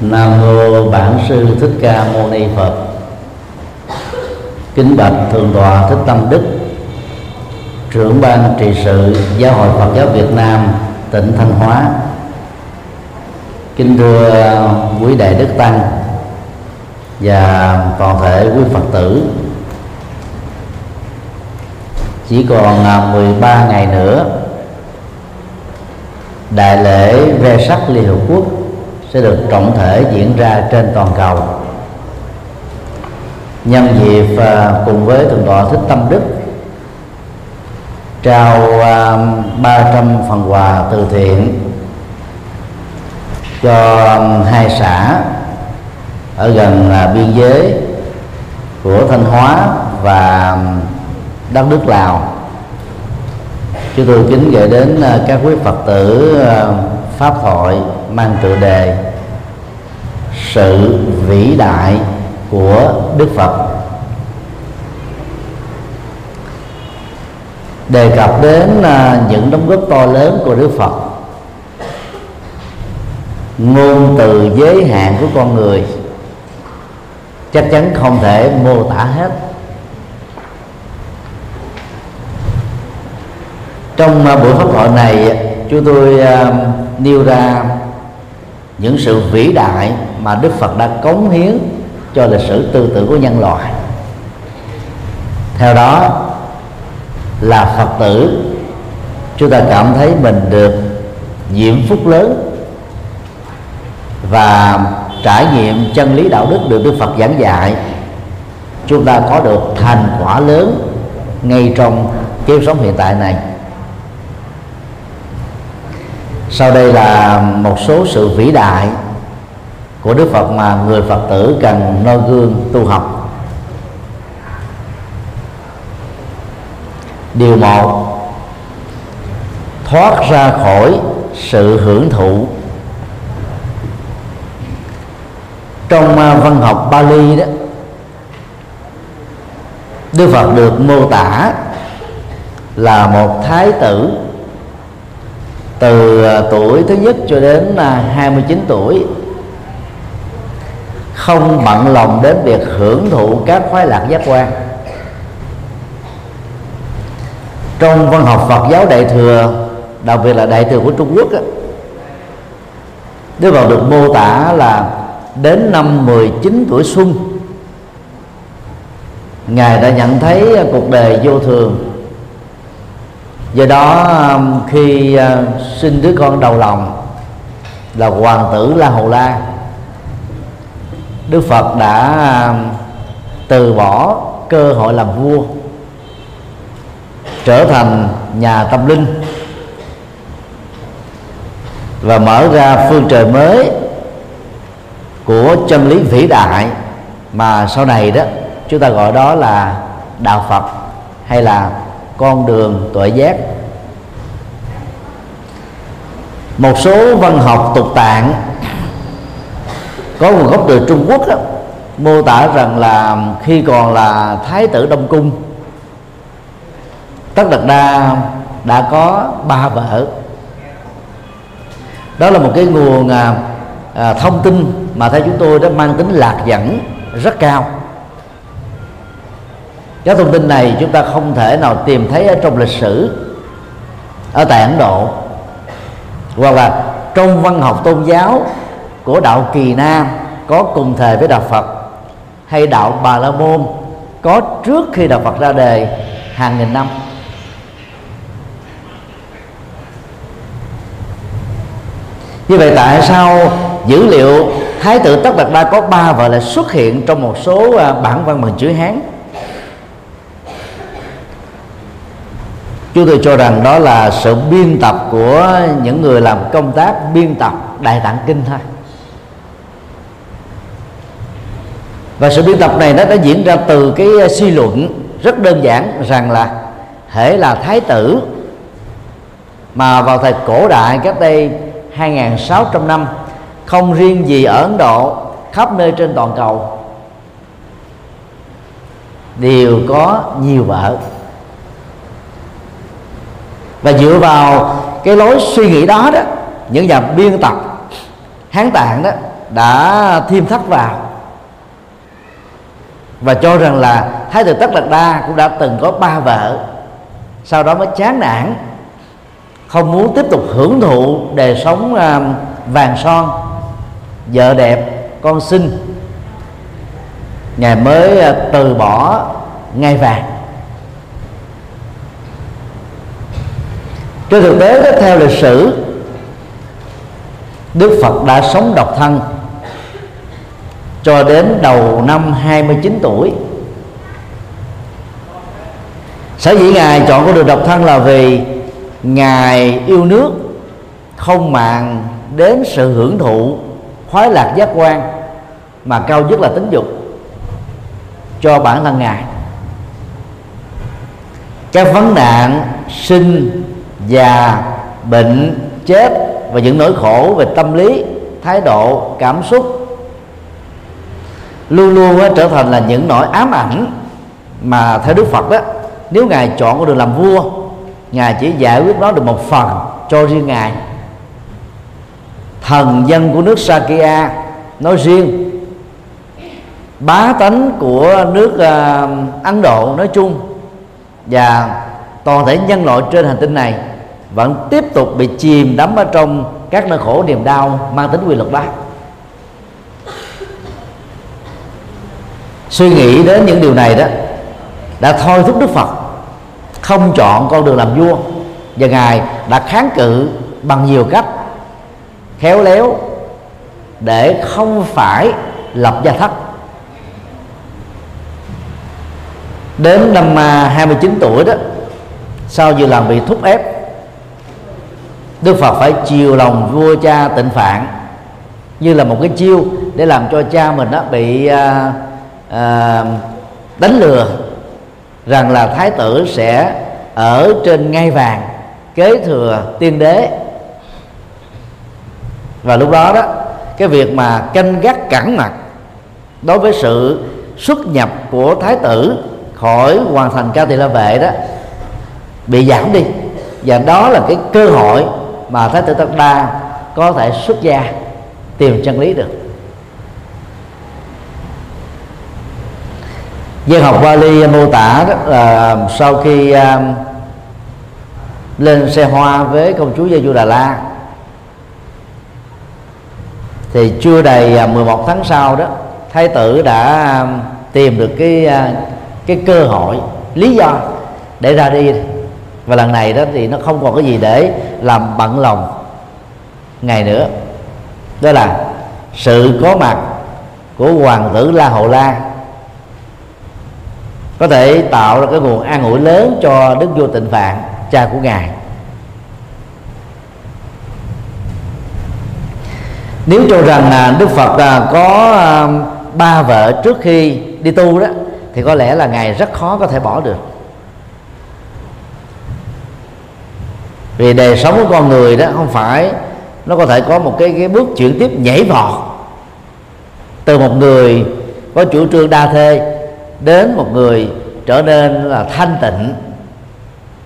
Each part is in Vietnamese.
Nam mô Bản sư Thích Ca Mâu Ni Phật. Kính bạch thượng tọa Thích Tâm Đức, trưởng ban trị sự Giáo hội Phật giáo Việt Nam tỉnh Thanh Hóa. Kính thưa quý đại đức tăng và toàn thể quý Phật tử. Chỉ còn 13 ngày nữa đại lễ ve sắc liên hợp quốc sẽ được trọng thể diễn ra trên toàn cầu. Nhân dịp à, cùng với thượng tọa thích tâm đức trao à, 300 phần quà từ thiện cho à, hai xã ở gần là biên giới của thanh hóa và đất nước lào. Chúng tôi kính gửi đến à, các quý phật tử à, pháp thoại mang tựa đề sự vĩ đại của đức phật. Đề cập đến à, những đóng góp to lớn của đức phật. Ngôn từ giới hạn của con người chắc chắn không thể mô tả hết. Trong à, buổi pháp thoại này, chúng tôi à, nêu ra những sự vĩ đại mà Đức Phật đã cống hiến cho lịch sử tư tưởng của nhân loại. Theo đó là Phật tử, chúng ta cảm thấy mình được diễm phúc lớn và trải nghiệm chân lý đạo đức được Đức Phật giảng dạy. Chúng ta có được thành quả lớn ngay trong kiếp sống hiện tại này sau đây là một số sự vĩ đại của đức phật mà người phật tử cần noi gương tu học. Điều một, thoát ra khỏi sự hưởng thụ. Trong à, văn học Bali đó, Đức Phật được mô tả là một thái tử từ à, tuổi thứ nhất cho đến à, 29 tuổi không bận lòng đến việc hưởng thụ các khoái lạc giác quan. Trong văn học Phật giáo Đại thừa đặc biệt là Đại thừa của Trung Quốc á, Đức Phật được mô tả là đến năm 19 tuổi xuân Ngài đã nhận thấy cuộc đời vô thường do đó um, khi uh, sinh đứa con đầu lòng là hoàng tử la hầu la đức phật đã um, từ bỏ cơ hội làm vua, trở thành nhà tâm linh và mở ra phương trời mới của chân lý vĩ đại mà sau này đó, chúng ta gọi đó là đạo phật hay là con đường tuệ giác. Một số văn học tục tạng có nguồn gốc từ Trung Quốc đó, mô tả rằng là khi còn là thái tử Đông cung Tất Đạt Đa đã có ba vợ. Đó là một cái nguồn à, à, thông tin mà theo chúng tôi đã mang tính lạc dẫn rất cao các thông tin này chúng ta không thể nào tìm thấy ở trong lịch sử, ở tại Ấn Độ. Hoặc là trong văn học tôn giáo của đạo Kỳ Nam có cùng thời với đạo Phật, hay đạo Bà La Môn có trước khi đạo Phật ra đời hàng nghìn năm. Như vậy tại sao dữ liệu thái tử tất đạt đa có ba vợ lại xuất hiện trong một số à, bản văn bằng chữ hán? Chúng tôi cho rằng đó là sự biên tập của những người làm công tác biên tập đại tạng kinh thôi. Và sự biên tập này nó đã diễn ra từ cái ờ, suy luận rất đơn giản rằng là hễ là thái tử mà vào thời cổ đại cách đây 2.600 năm, không riêng gì ở Ấn Độ, khắp nơi trên toàn cầu, đều có nhiều vợ và dựa vào cái lối suy nghĩ đó đó, những nhà biên tập, hán tạng đó đã thêm thắt vào. Và cho rằng là thái tử tất đạt đa cũng đã từng có ba vợ, sau đó mới chán nản, không muốn tiếp tục hưởng thụ đời sống à, vàng son, vợ đẹp, con xinh. Ngài mới à, từ bỏ ngai vàng. Trên thực tế đó, theo lịch sử Đức Phật đã sống độc thân cho đến đầu năm 29 tuổi. Sở dĩ ngài chọn con đường độc thân là vì ngài yêu nước không màng đến sự hưởng thụ khoái lạc giác quan mà cao nhất là tính dục cho bản thân ngài. Các vấn nạn sinh già bệnh chết và những nỗi khổ về tâm lý thái độ cảm xúc. Luôn luôn trở thành là những nỗi ám ảnh mà theo đức phật đó nếu ngài chọn con đường làm vua ngài chỉ giải quyết nó được một phần cho riêng ngài. Thần dân của nước Sakya nói riêng bá tánh của nước uh, Ấn Độ nói chung và toàn thể nhân loại trên hành tinh này vẫn tiếp tục bị chìm đắm ở trong các nỗi khổ niềm đau mang tính quy luật đó. Suy nghĩ đến những điều này đó đã thôi thúc đức phật không chọn con đường làm vua và ngài đã kháng cự bằng nhiều cách, khéo léo để không phải lập gia thất. Đến năm à, 29 tuổi đó sau vừa làm bị thúc ép? Đức Phật phải chiều lòng vua cha tịnh phạn như là một cái chiêu để làm cho cha mình đó bị à, à, đánh lừa rằng là thái tử sẽ ở trên ngai vàng kế thừa tiên đế. Và lúc đó đó cái việc mà canh gác cẩn mặt đối với sự xuất nhập của thái tử khỏi hoàn thành cao thị la vệ đó bị giảm đi. Và đó là cái cơ hội mà thái tử tất đa có thể xuất gia tìm chân lý được. Dân học Bali mô tả đó là sau khi um, lên xe hoa với công chúa Giê Đà La thì chưa đầy à, 11 tháng sau đó thái tử đã um, tìm được cái uh, cái cơ hội lý do để ra đi và lần này đó thì nó không còn cái gì để làm bận lòng ngày nữa đó là sự có mặt của hoàng tử la hầu la có thể tạo ra cái nguồn an ủi lớn cho đức vua tịnh phạn, cha của ngài. Nếu cho rằng là đức phật là có à, ba vợ trước khi đi tu đó, thì có lẽ là ngài rất khó có thể bỏ được. Vì đời sống của con người đó không phải nó có thể có một cái, cái bước chuyển tiếp nhảy vọt. Từ một người có chủ trương đa thê đến một người trở nên là thanh tịnh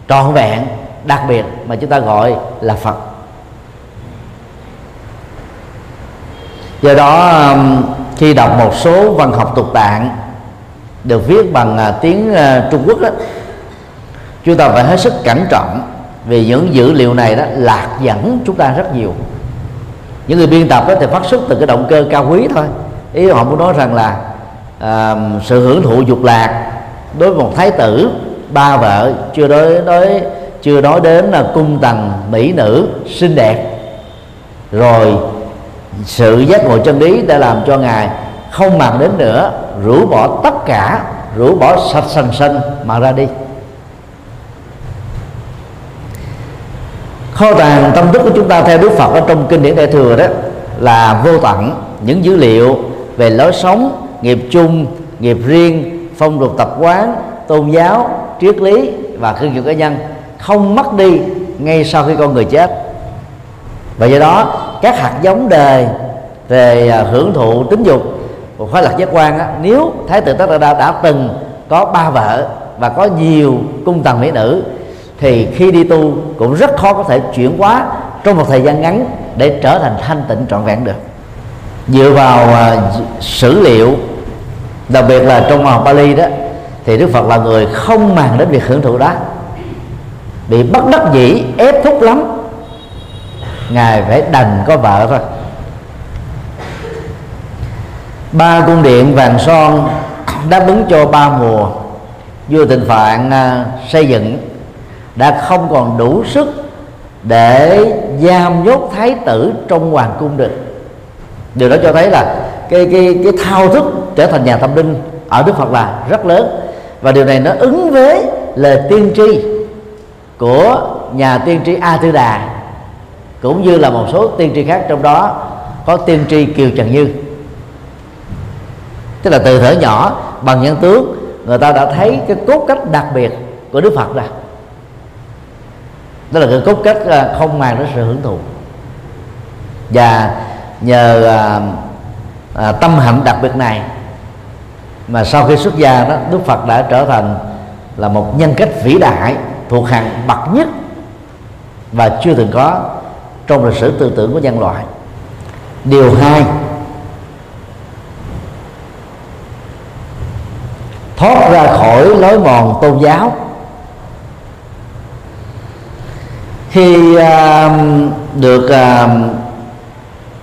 trọn vẹn đặc biệt mà chúng ta gọi là phật. Do đó um, khi đọc một số văn học tục tạng được viết bằng à, tiếng à, trung quốc đó chúng ta phải hết sức cẩn trọng vì những dữ liệu này đó lạc dẫn chúng ta rất nhiều. Những người biên tập đó thì phát xuất từ cái động cơ cao quý thôi. Ý họ muốn nói rằng là à, sự hưởng thụ dục lạc đối với một thái tử ba vợ chưa đối đối chưa nói đến là cung tầng mỹ nữ xinh đẹp. Rồi sự giác ngộ chân lý đã làm cho ngài không màng đến nữa rũ bỏ tất cả rũ bỏ sạch sành sanh mà ra đi. Kho tàng tâm thức của chúng ta theo Đức Phật ở trong kinh điển đại thừa đó là vô tận những dữ liệu về lối sống nghiệp chung nghiệp riêng phong tục tập quán tôn giáo triết lý và khương dụng cá nhân không mất đi ngay sau khi con người chết. Và do đó các hạt giống đời về à, hưởng thụ tính dục của khoái lạc giác quan á, nếu thái tử tất đa đã từng có ba vợ và có nhiều cung tầng mỹ nữ thì khi đi tu cũng rất khó có thể chuyển hóa trong một thời gian ngắn để trở thành thanh tịnh trọn vẹn được. Dựa vào uh, sử liệu đặc biệt là trong hoàng Bali đó thì Đức Phật là người không màng đến việc hưởng thụ đó. Bị bất đắc dĩ ép thúc lắm. Ngài phải đành có vợ thôi. Ba cung điện vàng son đáp ứng cho ba mùa vua tịnh phạn uh, xây dựng đã không còn đủ sức để giam nhốt thái tử trong hoàng cung được. Điều đó cho thấy là cái cái cái thao thức trở thành nhà tâm linh ở đức phật là rất lớn. Và điều này nó ứng với lời tiên tri của nhà tiên tri a tư đà, cũng như là một số tiên tri khác trong đó, có tiên tri kiều trần như. Tức là từ thở nhỏ bằng nhân tướng, người ta đã thấy cái cốt cách đặc biệt của đức phật rồi đó là cái cốt cách à, không mang đến sự hưởng thụ. Và nhờ à, à, tâm hạnh đặc biệt này mà sau khi xuất gia đó Đức Phật đã trở thành là một nhân cách vĩ đại thuộc hàng bậc nhất và chưa từng có trong lịch sử tư tưởng của nhân loại. Điều hai thoát ra khỏi lối mòn tôn giáo. Khi uh, được uh,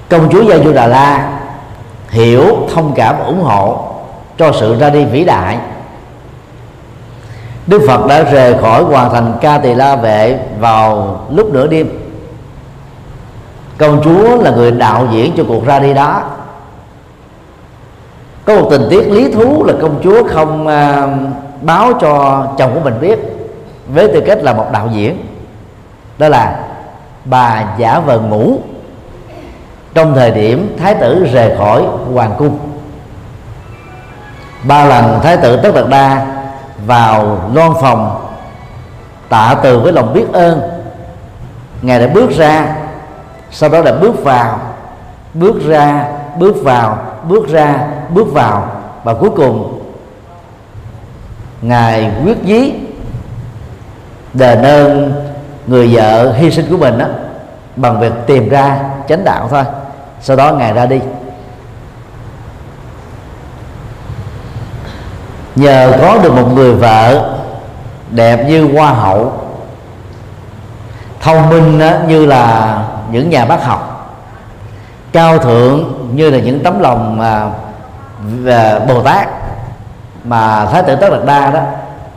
công chúa gia du đà la hiểu thông cảm ủng hộ cho sự ra đi vĩ đại đức phật đã rời khỏi hoàn thành ca tỳ la vệ vào lúc nửa đêm. Công chúa là người đạo diễn cho cuộc ra đi đó. Có một tình tiết lý thú là công chúa không uh, báo cho chồng của mình biết với tư cách là một đạo diễn đó là bà giả vờ ngủ. Trong thời điểm thái tử rời khỏi hoàng cung, ba lần thái tử tất đạt đa vào loan phòng tạ từ với lòng biết ơn. Ngài đã bước ra, sau đó là bước vào, bước ra, bước vào, bước ra, bước vào và cuối cùng ngài quyết dí đền ơn người vợ hy sinh của mình đó bằng việc tìm ra chánh đạo thôi. Sau đó ngài ra đi. Nhờ có được một người vợ đẹp như hoa hậu, thông minh như là những nhà bác học, cao thượng như là những tấm lòng mà à, bồ tát mà thái tử tất đạt đa đó,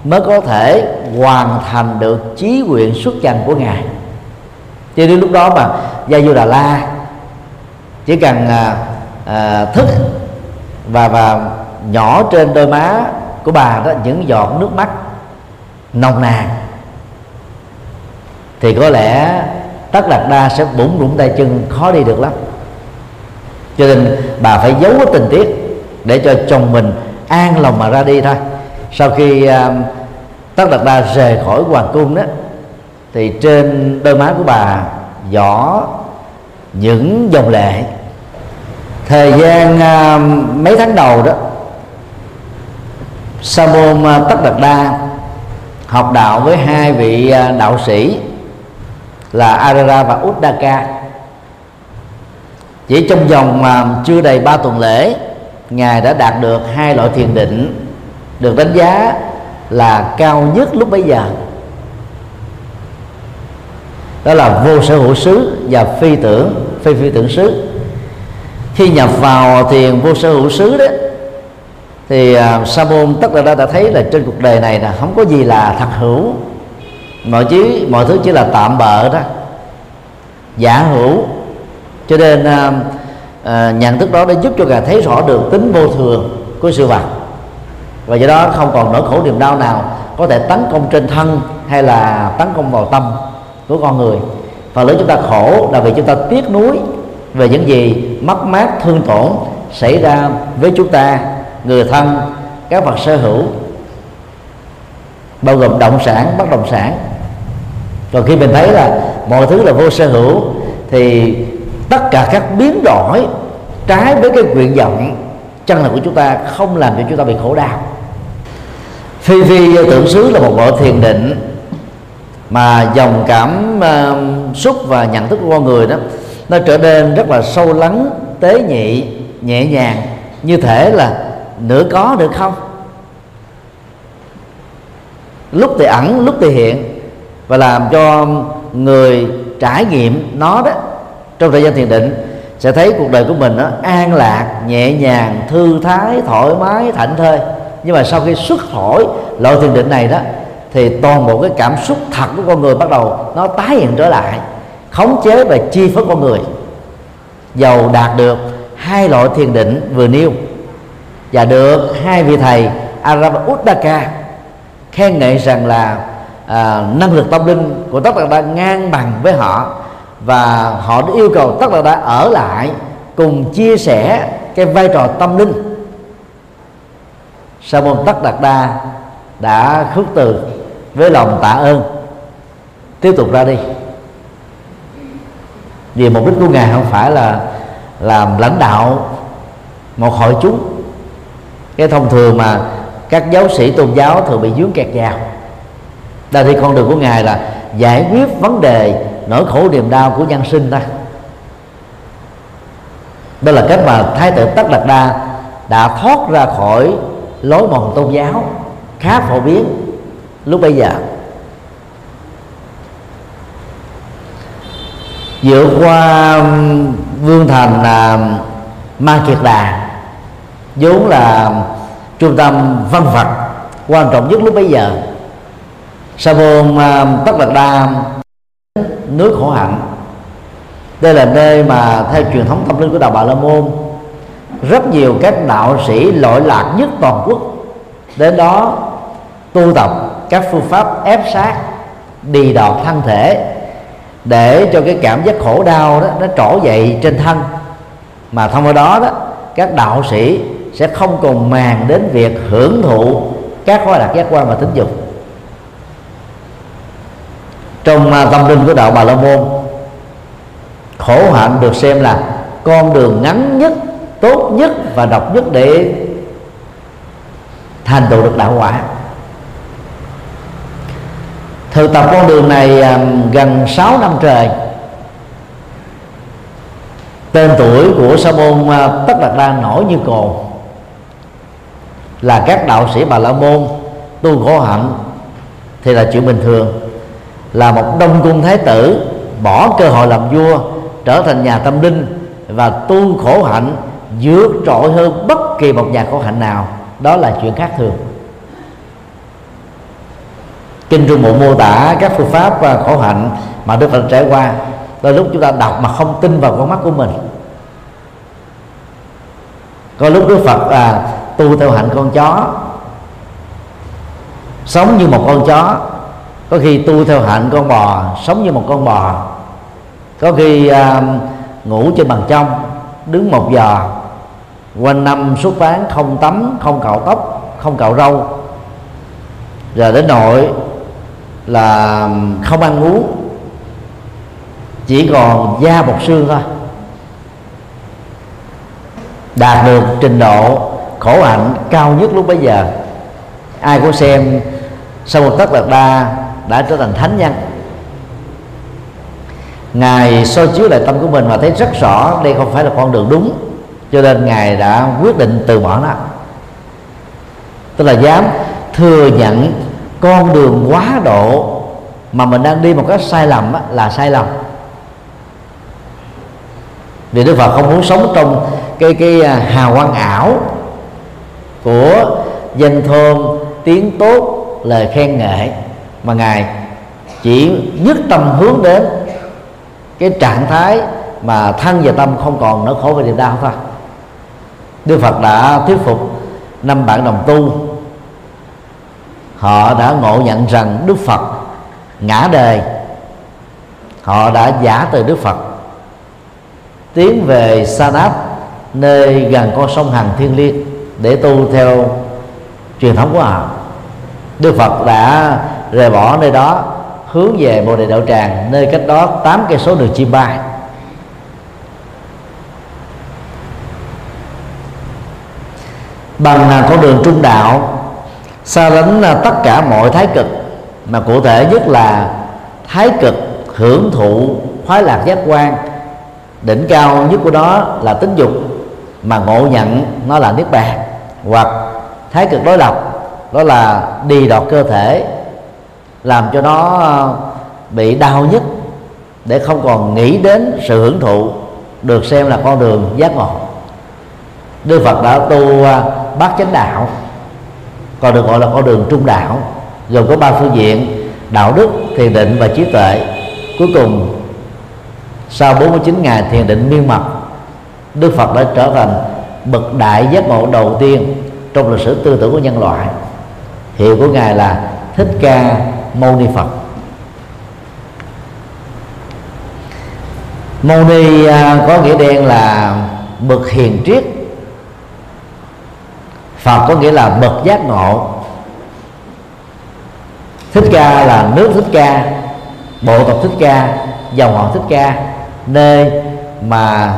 mới có thể hoàn thành được chí nguyện xuất trần của ngài. Cho đến lúc đó mà gia du đà la chỉ cần à, à, thức và và nhỏ trên đôi má của bà đó những giọt nước mắt nồng nàn thì có lẽ tất đạt đa sẽ bủng rủng tay chân khó đi được lắm. Cho nên bà phải giấu cái tình tiết để cho chồng mình an lòng mà ra đi thôi. Sau khi uh, tất đạt đa rời khỏi hoàng cung đó thì trên đôi má của bà giỏ những dòng lệ. Thời gian uh, mấy tháng đầu đó sa môn uh, tất đạt đa học đạo với hai vị uh, đạo sĩ là Arara và Uddaka chỉ trong vòng uh, chưa đầy ba tuần lễ ngài đã đạt được hai loại thiền định được đánh giá là cao nhất lúc bấy giờ. Đó là vô sở hữu xứ và phi tưởng phi phi tưởng xứ. Khi nhập vào thiền vô sở hữu xứ đó thì uh, sa môn tất cả đã, đã thấy là trên cuộc đời này là không có gì là thật hữu. Mọi chứ mọi thứ chỉ là tạm bợ đó giả hữu. Cho nên uh, uh, nhận thức đó đã giúp cho ngài thấy rõ được tính vô thường của sự vật và do đó không còn nỗi khổ niềm đau nào có thể tấn công trên thân hay là tấn công vào tâm của con người. Phần lớn chúng ta khổ là vì chúng ta tiếc nuối về những gì mất mát, thương tổn xảy ra với chúng ta, người thân, các vật sở hữu, bao gồm động sản, bất động sản. Còn khi mình thấy là mọi thứ là vô sở hữu, thì tất cả các biến đổi trái với cái nguyện vọng chân là của chúng ta không làm cho chúng ta bị khổ đau phi phi tưởng xứ là một loại thiền định mà dòng cảm uh, xúc và nhận thức của con người đó nó trở nên rất là sâu lắng tế nhị nhẹ nhàng. Như thể là nửa có được không? Lúc thì ẩn lúc thì hiện. Và làm cho người trải nghiệm nó đó trong thời gian thiền định sẽ thấy cuộc đời của mình nó an lạc nhẹ nhàng thư thái thoải mái thảnh thơi nhưng mà sau khi xuất khỏi loại thiền định này đó thì toàn bộ cái cảm xúc thật của con người bắt đầu nó tái hiện trở lại. Khống chế và chi phối con người. Giàu đạt được hai loại thiền định vừa nêu. Và được hai vị thầy Arab Uddaka khen ngợi rằng là à, năng lực tâm linh của tất cả ngang bằng với họ. Và họ yêu cầu tất cả đã ở lại cùng chia sẻ cái vai trò tâm linh sa môn tất đạt đa đã khước từ với lòng tạ ơn. Tiếp tục ra đi. Vì mục đích của ngài không phải là làm lãnh đạo một hội chúng. Cái thông thường mà các giáo sĩ tôn giáo thường bị dướng kẹt vào. Đây thì con đường của ngài là giải quyết vấn đề nỗi khổ niềm đau của nhân sinh ta đó là cách mà thái tử tất đạt đa đã thoát ra khỏi lối mòn tôn giáo, khá phổ biến. Lúc bây giờ, vượt qua vương thành là ma kiệt đà, vốn là trung tâm văn vật quan trọng nhất lúc bấy giờ. Sa môn à, tất đạt đa, nước khổ hạnh, đây là nơi mà theo truyền thống tâm linh của đạo bà la môn rất nhiều các đạo sĩ lỗi lạc nhất toàn quốc. Đến đó, tu tập các phương pháp ép sát, đi đọt thân thể để cho cái cảm giác khổ đau đó, nó trỗi dậy trên thân. Mà thông qua đó đó, các đạo sĩ sẽ không còn màng đến việc hưởng thụ các khoa đặc giác quan và tính dục. Trong à, tâm linh của đạo bà la môn, khổ hạnh được xem là con đường ngắn nhất tốt nhất và độc nhất để thành tựu được đạo quả. Thực tập con đường này um, gần 6 năm trời. Tên tuổi của sa môn uh, tất đạt đa nổi như cồn. Là các đạo sĩ bà la môn, tu khổ hạnh, thì là chuyện bình thường. Là một đông cung thái tử, bỏ cơ hội làm vua, trở thành nhà tâm linh và tu khổ hạnh vượt trội hơn bất kỳ một nhà khổ hạnh nào. Đó là chuyện khác thường. Kinh trung bộ mô tả các phương pháp à, khổ hạnh mà đức phật trải qua. Đôi lúc chúng ta đọc mà không tin vào con mắt của mình. Có lúc đức phật à, tu theo hạnh con chó. Sống như một con chó. Có khi tu theo hạnh con bò sống như một con bò. Có khi à, ngủ trên bàn trong đứng một giờ quanh năm suốt bán không tắm, không cạo tóc, không cạo râu. Rồi đến nội là không ăn uống. Chỉ còn da bọc xương thôi. Đạt được trình độ khổ hạnh cao nhất lúc bấy giờ. Ai cũng xem sau một tất đạt đa đã trở thành thánh nhân. Ngài soi chiếu lại tâm của mình và thấy rất rõ đây không phải là con đường đúng cho nên ngài đã quyết định từ bỏ nó. Tức là dám thừa nhận con đường quá độ mà mình đang đi một cách sai lầm là sai lầm. Vì Đức Phật không muốn sống trong cái cái à, hào quang ảo của danh thôn tiếng tốt, lời khen ngợi, mà ngài chỉ nhất tâm hướng đến cái trạng thái mà thân và tâm không còn nỗi khổ và niềm đau thôi. Đức Phật đã thuyết phục năm bạn đồng tu. Họ đã ngộ nhận rằng Đức Phật ngã đời họ đã giả từ Đức Phật. Tiến về Sa Nát nơi gần con sông Hằng Thiên Liên, để tu theo truyền thống của họ. Đức Phật đã rời bỏ nơi đó, hướng về Bồ Đề Đạo Tràng, nơi cách đó 8 cây số đường chim bay bằng là con đường trung đạo, xa lánh tất cả mọi thái cực, mà cụ thể nhất là thái cực hưởng thụ khoái lạc giác quan. Đỉnh cao nhất của đó là tính dục, mà ngộ nhận nó là niết bàn, hoặc thái cực đối lập, đó là đi đọt cơ thể, làm cho nó ờ, bị đau nhất để không còn nghĩ đến sự hưởng thụ, được xem là con đường giác ngộ. Đức Phật đã tu ờ, bát chánh đạo. Còn được gọi là con đường trung đạo, gồm có ba phương diện, đạo đức, thiền định và trí tuệ. Cuối cùng, sau 49 ngày thiền định miên mật Đức Phật đã trở thành bậc đại giác ngộ đầu tiên trong lịch sử tư tưởng của nhân loại. Hiệu của ngài là thích ca mâu ni phật. Mâu ni à, có nghĩa đen là bậc hiền triết phật có nghĩa là bậc giác ngộ. Thích ca là nước thích ca, bộ tộc thích ca, dòng họ thích ca, nơi mà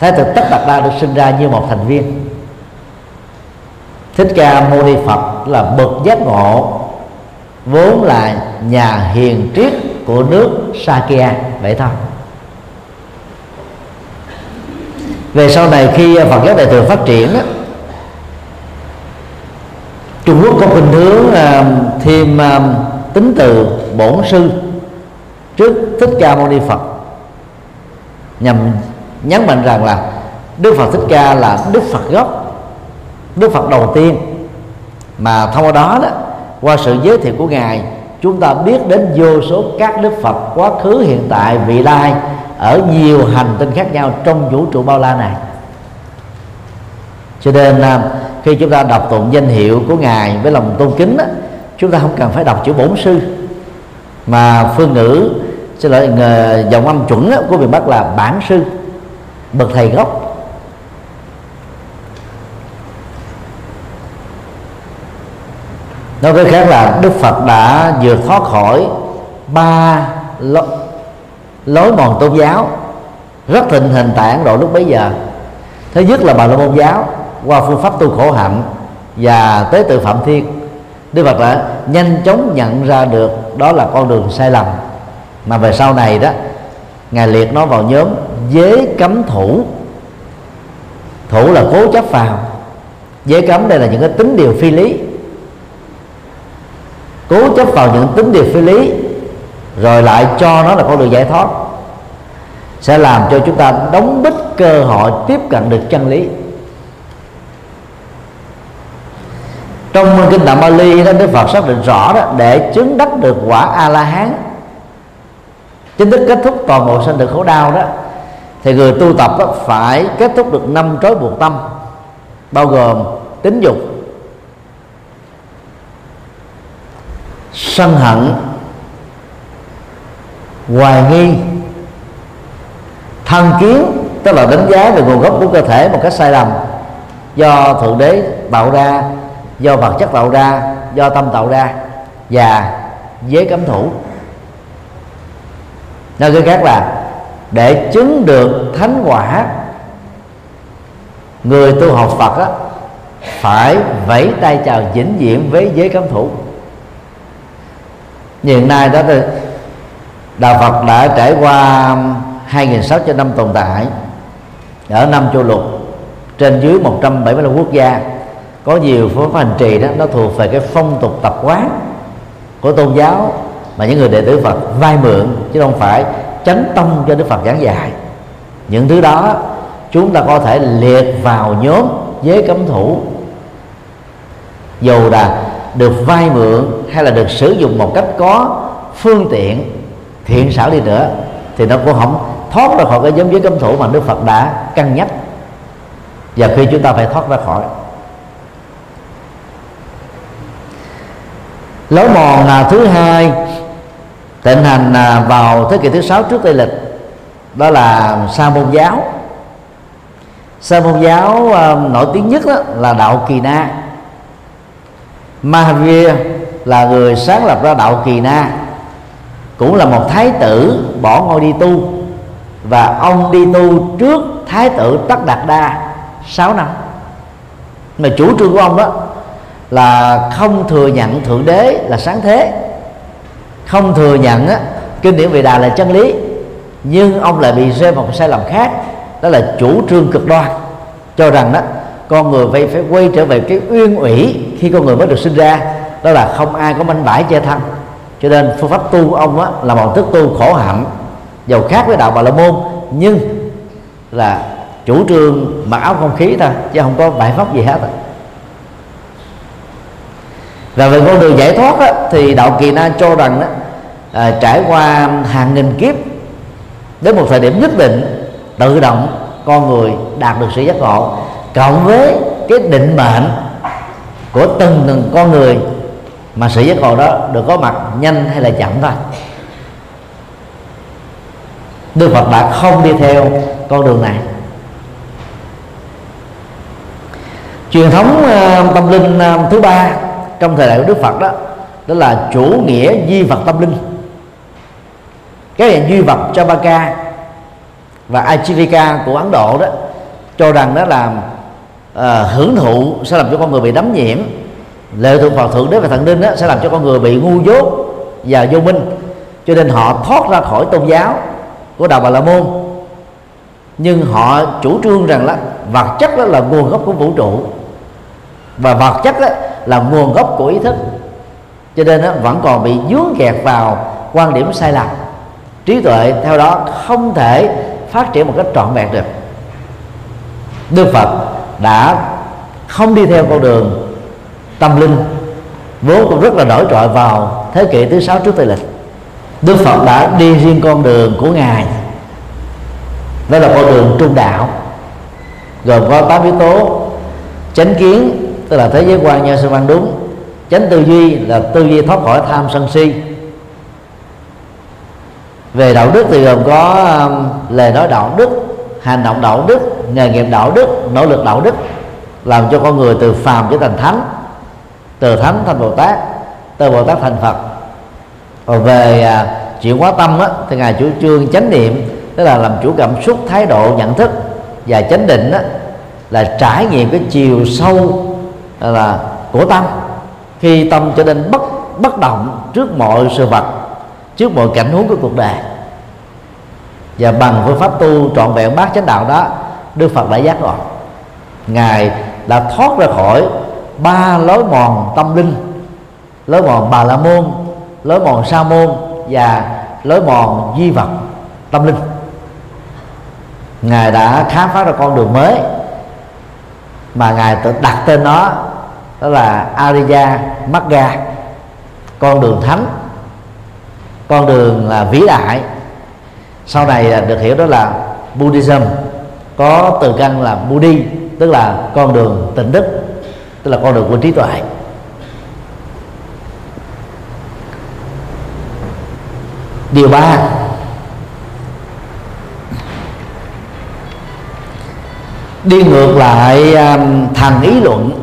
thái tử tất đạt đa được sinh ra như một thành viên. Thích ca mâu ni phật là bậc giác ngộ, vốn là nhà hiền triết của nước Sakya vậy thôi. Về sau này khi Phật giáo đại thừa phát triển Trung Quốc có khuynh hướng uh, thêm uh, tính từ bổn sư trước thích ca mâu ni Phật. Nhằm nhấn mạnh rằng là Đức Phật Thích Ca là Đức Phật gốc Đức Phật đầu tiên. Mà thông qua đó đó qua sự giới thiệu của ngài chúng ta biết đến vô số các đức phật quá khứ hiện tại vị lai ở nhiều hành tinh khác nhau trong vũ trụ bao la này. Cho nên à, khi chúng ta đọc tụng danh hiệu của ngài với lòng tôn kính đó, chúng ta không cần phải đọc chữ bổn sư. Mà phương ngữ xin lỗi dòng âm chuẩn của miền bắc là bản sư bậc thầy gốc. Nói cách khác là đức phật đã vượt thoát khỏi ba lối, lối mòn tôn giáo rất thịnh hình tại ấn độ lúc bấy giờ. Thứ nhất là bà la môn giáo qua phương pháp tu khổ hạnh và tế tự phạm thiên. Đức phật đã nhanh chóng nhận ra được đó là con đường sai lầm. Mà về sau này đó, ngài liệt nó vào nhóm giới cấm thủ. Thủ là cố chấp vào giới cấm đây là những cái tính điều phi lý. Cố chấp vào những tính điều phi lý, rồi lại cho nó là con đường giải thoát, sẽ làm cho chúng ta đóng bích cơ hội tiếp cận được chân lý trong kinh tạng Bali đó, Đức Phật xác định rõ đó, để chứng đắc được quả A La Hán chính thức kết thúc toàn bộ sinh tử khổ đau đó, thì người tu tập đó phải kết thúc được năm trói buộc tâm, bao gồm tính dục, sân hận, hoài nghi thân kiến, tức là đánh giá về nguồn gốc của cơ thể một cách sai lầm do thượng đế tạo ra do vật chất tạo ra do tâm tạo ra và giới cấm thủ. Nói cái khác là để chứng được thánh quả người tu học Phật á, phải vẫy tay chào vĩnh viễn với giới cấm thủ. Hiện nay đó thì đạo Phật đã trải qua 2.600 năm tồn tại ở năm châu lục trên dưới 175 quốc gia có nhiều phương pháp hành trì đó, nó thuộc về cái phong tục tập quán của tôn giáo mà những người đệ tử Phật vay mượn, chứ không phải chánh tông cho Đức Phật giảng dạy. Những thứ đó chúng ta có thể liệt vào nhóm giới cấm thủ. Dù là được vay mượn hay là được sử dụng một cách có phương tiện, thiện xảo đi nữa, thì nó cũng không thoát ra khỏi cái giống giới cấm thủ mà Đức Phật đã cân nhắc. Và khi chúng ta phải thoát ra khỏi lối mòn là thứ hai tịnh hành à, vào thế kỷ thứ sáu trước tây lịch đó là sa môn giáo. Sa môn giáo uh, nổi tiếng nhất đó là đạo kỳ na. Mahavir là người sáng lập ra đạo kỳ na cũng là một thái tử bỏ ngôi đi tu và ông đi tu trước thái tử tất đạt đa 6 năm. Mà chủ trương của ông đó là không thừa nhận thượng đế là sáng thế. Không thừa nhận á, kinh điển Vị đà là chân lý nhưng ông lại bị rơi vào một sai lầm khác đó là chủ trương cực đoan cho rằng đó con người phải phải quay trở về cái uyên ủy khi con người mới được sinh ra đó là không ai có manh bãi che thân. Cho nên phương pháp tu của ông á, là một thức tu khổ hạnh giàu khác với đạo bà la môn nhưng là chủ trương mặc áo không khí thôi chứ không có bài pháp gì hết rồi và về con đường giải thoát á, thì đạo kỳ na cho rằng đó, à, trải qua hàng nghìn kiếp đến một thời điểm nhất định tự động con người đạt được sự giác ngộ cộng với cái định mệnh của từng từng con người mà sự giác ngộ đó được có mặt nhanh hay là chậm thôi. Đức Phật đã không đi theo con đường này. Truyền thống uh, tâm linh uh, thứ ba trong thời đại của Đức Phật đó đó là chủ nghĩa duy vật tâm linh. Cái dạng duy vật Chavaka và Ajivika của Ấn Độ đó cho rằng đó là uh, hưởng thụ sẽ làm cho con người bị đấm nhiễm. Lệ thuộc vào thượng đế và thần linh đó, sẽ làm cho con người bị ngu dốt và vô minh. Cho nên họ thoát ra khỏi tôn giáo của đạo bà la môn. Nhưng họ chủ trương rằng là vật chất đó là nguồn gốc của vũ trụ. Và vật chất đó là nguồn gốc của ý thức. Cho nên nó vẫn còn bị dướng kẹt vào quan điểm sai lầm. Trí tuệ theo đó không thể phát triển một cách trọn vẹn được. Đức Phật đã không đi theo con đường tâm linh, vốn cũng rất là nổi trội vào thế kỷ thứ sáu trước tây lịch. Đức Phật đã đi riêng con đường của ngài, đó là con đường trung đạo, gồm có tám yếu tố chánh kiến tức là thế giới quan nhân sinh văn đúng. Chánh tư duy là tư duy thoát khỏi tham sân si. Về đạo đức thì gồm có um, lời nói đạo đức hành động đạo đức nghề nghiệp đạo đức nỗ lực đạo đức làm cho con người từ phàm trở thành thánh từ thánh thành bồ tát từ bồ tát thành phật. Còn về à, chuyển hóa tâm á, thì ngài chủ trương chánh niệm tức là làm chủ cảm xúc thái độ nhận thức và chánh định á, là trải nghiệm cái chiều sâu là của tâm khi tâm trở nên bất bất động trước mọi sự vật, trước mọi cảnh huống của cuộc đời. Và bằng phương pháp tu trọn vẹn bát chánh đạo đó, đức phật đã giác ngộ ngài đã thoát ra khỏi ba lối mòn tâm linh, lối mòn bà la môn, lối mòn sa môn và lối mòn di vật tâm linh. Ngài đã khám phá ra con đường mới mà ngài tự đặt tên nó đó là Ariya Magga, con đường thánh, con đường là vĩ đại. Sau này được hiểu đó là Buddhism, có từ căn là Buddhi, tức là con đường tịnh đức, tức là con đường của trí tuệ. Điều ba, đi ngược lại um, thành ý luận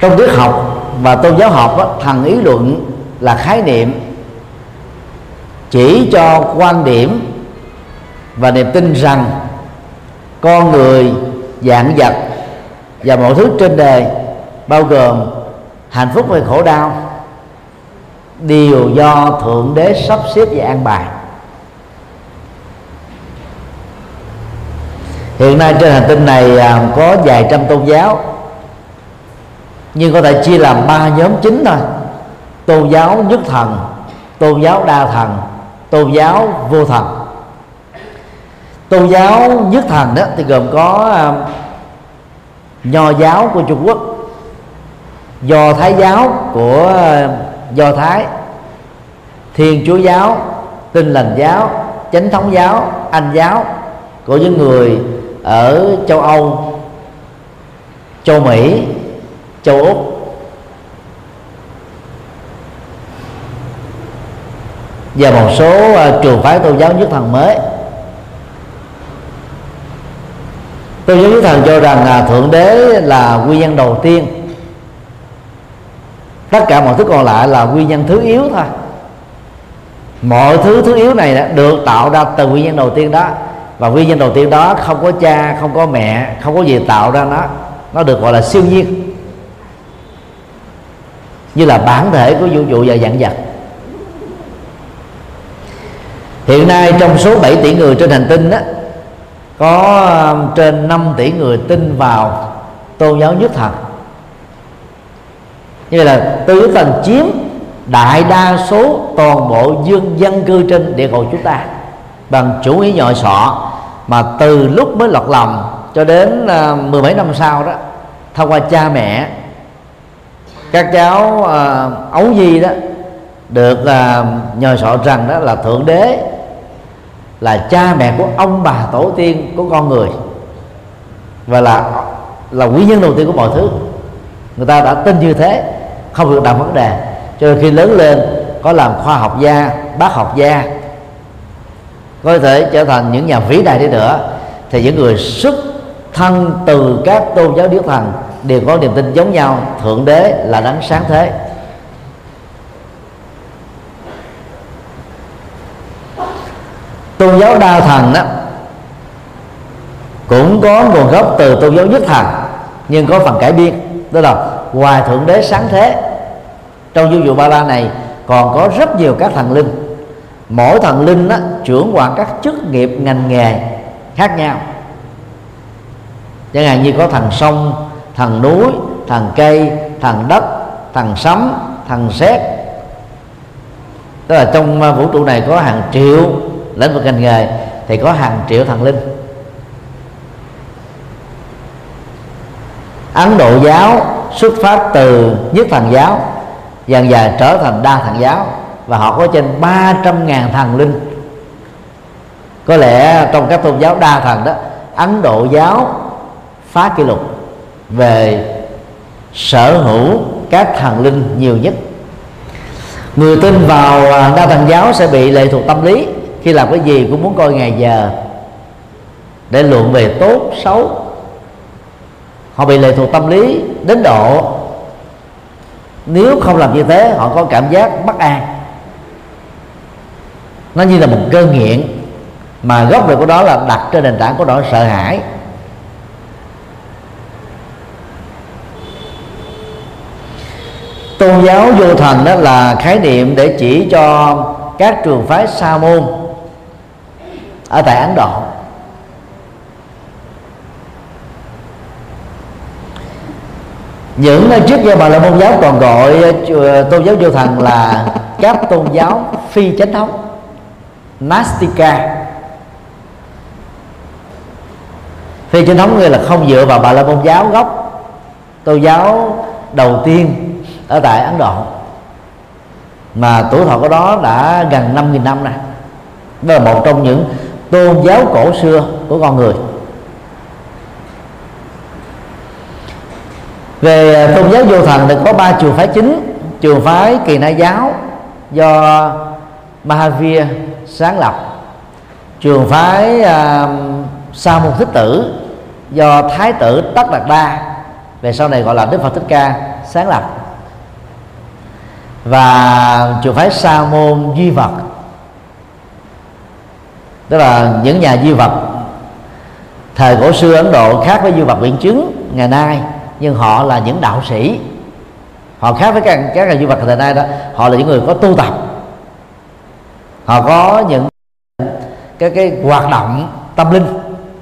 trong triết học và tôn giáo học đó, thần ý luận là khái niệm chỉ cho quan điểm và niềm tin rằng con người dạng vật và mọi thứ trên đời bao gồm hạnh phúc hay khổ đau đều do thượng đế sắp xếp và an bài. Hiện nay trên hành tinh này à, có vài trăm tôn giáo nhưng có thể chia làm ba nhóm chính thôi. Tôn giáo nhất thần tôn giáo đa thần tôn giáo vô thần. Tôn giáo nhất thần đó thì gồm có uh, nho giáo của trung quốc do thái giáo của uh, do thái thiên chúa giáo tinh lành giáo chánh thống giáo anh giáo của những người ở châu âu châu mỹ châu úc. Và một số uh, trường phái tôn giáo nhất thần mới. Tôn giáo nhất thần cho rằng là thượng đế là nguyên nhân đầu tiên. Tất cả mọi thứ còn lại là nguyên nhân thứ yếu thôi. Mọi thứ thứ yếu này được tạo ra từ nguyên nhân đầu tiên đó. Và nguyên nhân đầu tiên đó không có cha không có mẹ không có gì tạo ra nó. Nó được gọi là siêu nhiên như là bản thể của vũ trụ và dạng vật. Hiện nay trong số 7 tỷ người trên hành tinh đó có um, trên 5 tỷ người tin vào tôn giáo nhất thần. Như là tứ thần chiếm đại đa số toàn bộ dân dân cư trên địa cầu chúng ta. Bằng chủ nghĩa nhồi sọ mà từ lúc mới lọt lòng cho đến uh, mười mấy năm sau đó thông qua cha mẹ các cháu à, ấu nhi đó được à, nhờ sọ rằng đó là thượng đế là cha mẹ của ông bà tổ tiên của con người và là là quý nhân đầu tiên của mọi thứ. Người ta đã tin như thế không được đặt vấn đề. Cho nên khi lớn lên có làm khoa học gia bác học gia có thể trở thành những nhà vĩ đại đi nữa thì những người xuất thân từ các tôn giáo điếu thần đều có niềm tin giống nhau. Thượng đế là đấng sáng thế. Tôn giáo đa thần đó cũng có nguồn gốc từ tôn giáo nhất thần nhưng có phần cải biên. Đó là ngoài thượng đế sáng thế trong vũ trụ ba la này còn có rất nhiều các thần linh. Mỗi thần linh đó, trưởng quản các chức nghiệp ngành nghề khác nhau. Chẳng hạn như có thần sông thần núi thần cây thần đất thần sấm thần sét. Tức là trong à, vũ trụ này có hàng triệu lĩnh vực ngành nghề, thì có hàng triệu thần linh. Ấn Độ giáo xuất phát từ nhất thần giáo, dần dần trở thành đa thần giáo, và họ có trên 300 ngàn thần linh. Có lẽ trong các tôn giáo đa thần đó, Ấn Độ giáo phá kỷ lục về sở hữu các thần linh nhiều nhất. Người tin vào à, đa thần giáo sẽ bị lệ thuộc tâm lý, khi làm cái gì cũng muốn coi ngày giờ để luận về tốt, xấu. Họ bị lệ thuộc tâm lý đến độ nếu không làm như thế, họ có cảm giác bất an. Nó như là một cơn nghiện, mà gốc rễ của đó là đặt trên nền tảng của nỗi sợ hãi. Tôn giáo vô thần đó là khái niệm để chỉ cho các trường phái sa môn ở tại ấn độ. Những trước giờ bà la môn giáo còn gọi ờ, tôn giáo vô thần là các tôn giáo phi chánh thống nastika phi chánh thống nghĩa là không dựa vào bà la môn giáo gốc. Tôn giáo đầu tiên ở tại ấn độ. Mà tuổi thọ của đó đã gần 5.000 năm này đó là một trong những tôn giáo cổ xưa của con người. Về tôn giáo vô thần thì có ba trường phái chính. Trường phái kỳ na giáo do Mahavir sáng lập. Trường phái uh, sa môn thích tử do thái tử tất đạt đa về sau này gọi là đức phật thích ca sáng lập và trường phái sa môn duy vật. Tức là những nhà duy vật, thời cổ xưa ấn độ khác với duy vật biện chứng ngày nay, nhưng họ là những đạo sĩ. Họ khác với các các nhà duy vật ngày nay đó, họ là những người có tu tập. Họ có những cái cái hoạt động tâm linh,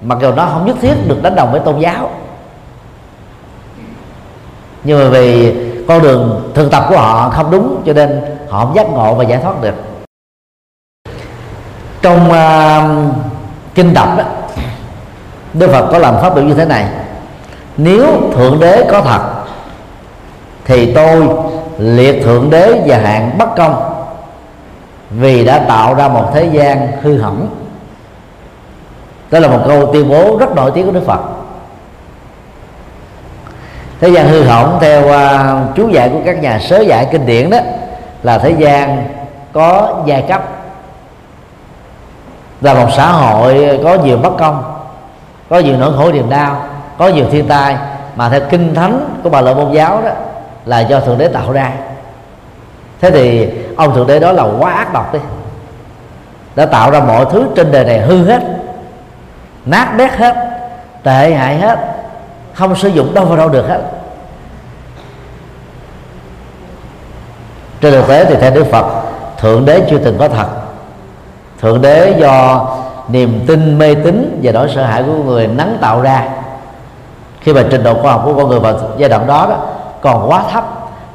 mặc dù nó không nhất thiết được đánh đồng với tôn giáo. Nhưng mà vì con đường thực tập của họ không đúng cho nên họ không giác ngộ và giải thoát được. Trong uh, kinh đọc đó đức phật có làm pháp biểu như thế này. Nếu thượng đế có thật thì tôi liệt thượng đế và hạng bất công vì đã tạo ra một thế gian hư hỏng. Đó là một câu tuyên bố rất nổi tiếng của đức phật thế gian hư hỏng theo uh, chú giải của các nhà sớ giải kinh điển đó là thế gian có giai cấp. Là một xã hội có nhiều bất công có nhiều nỗi khổ niềm đau có nhiều thiên tai mà theo kinh thánh của bà lợi môn giáo đó là do thượng đế tạo ra. Thế thì ông thượng đế đó là quá ác độc đi. Đã tạo ra mọi thứ trên đời này hư hết nát bét hết tệ hại hết không sử dụng đâu vào đâu được hết. Trên thực tế thì theo đức phật thượng đế chưa từng có thật. Thượng đế do niềm tin mê tín và nỗi sợ hãi của người nắng tạo ra. Khi mà trình độ khoa học của con người vào giai đoạn đó, đó còn quá thấp.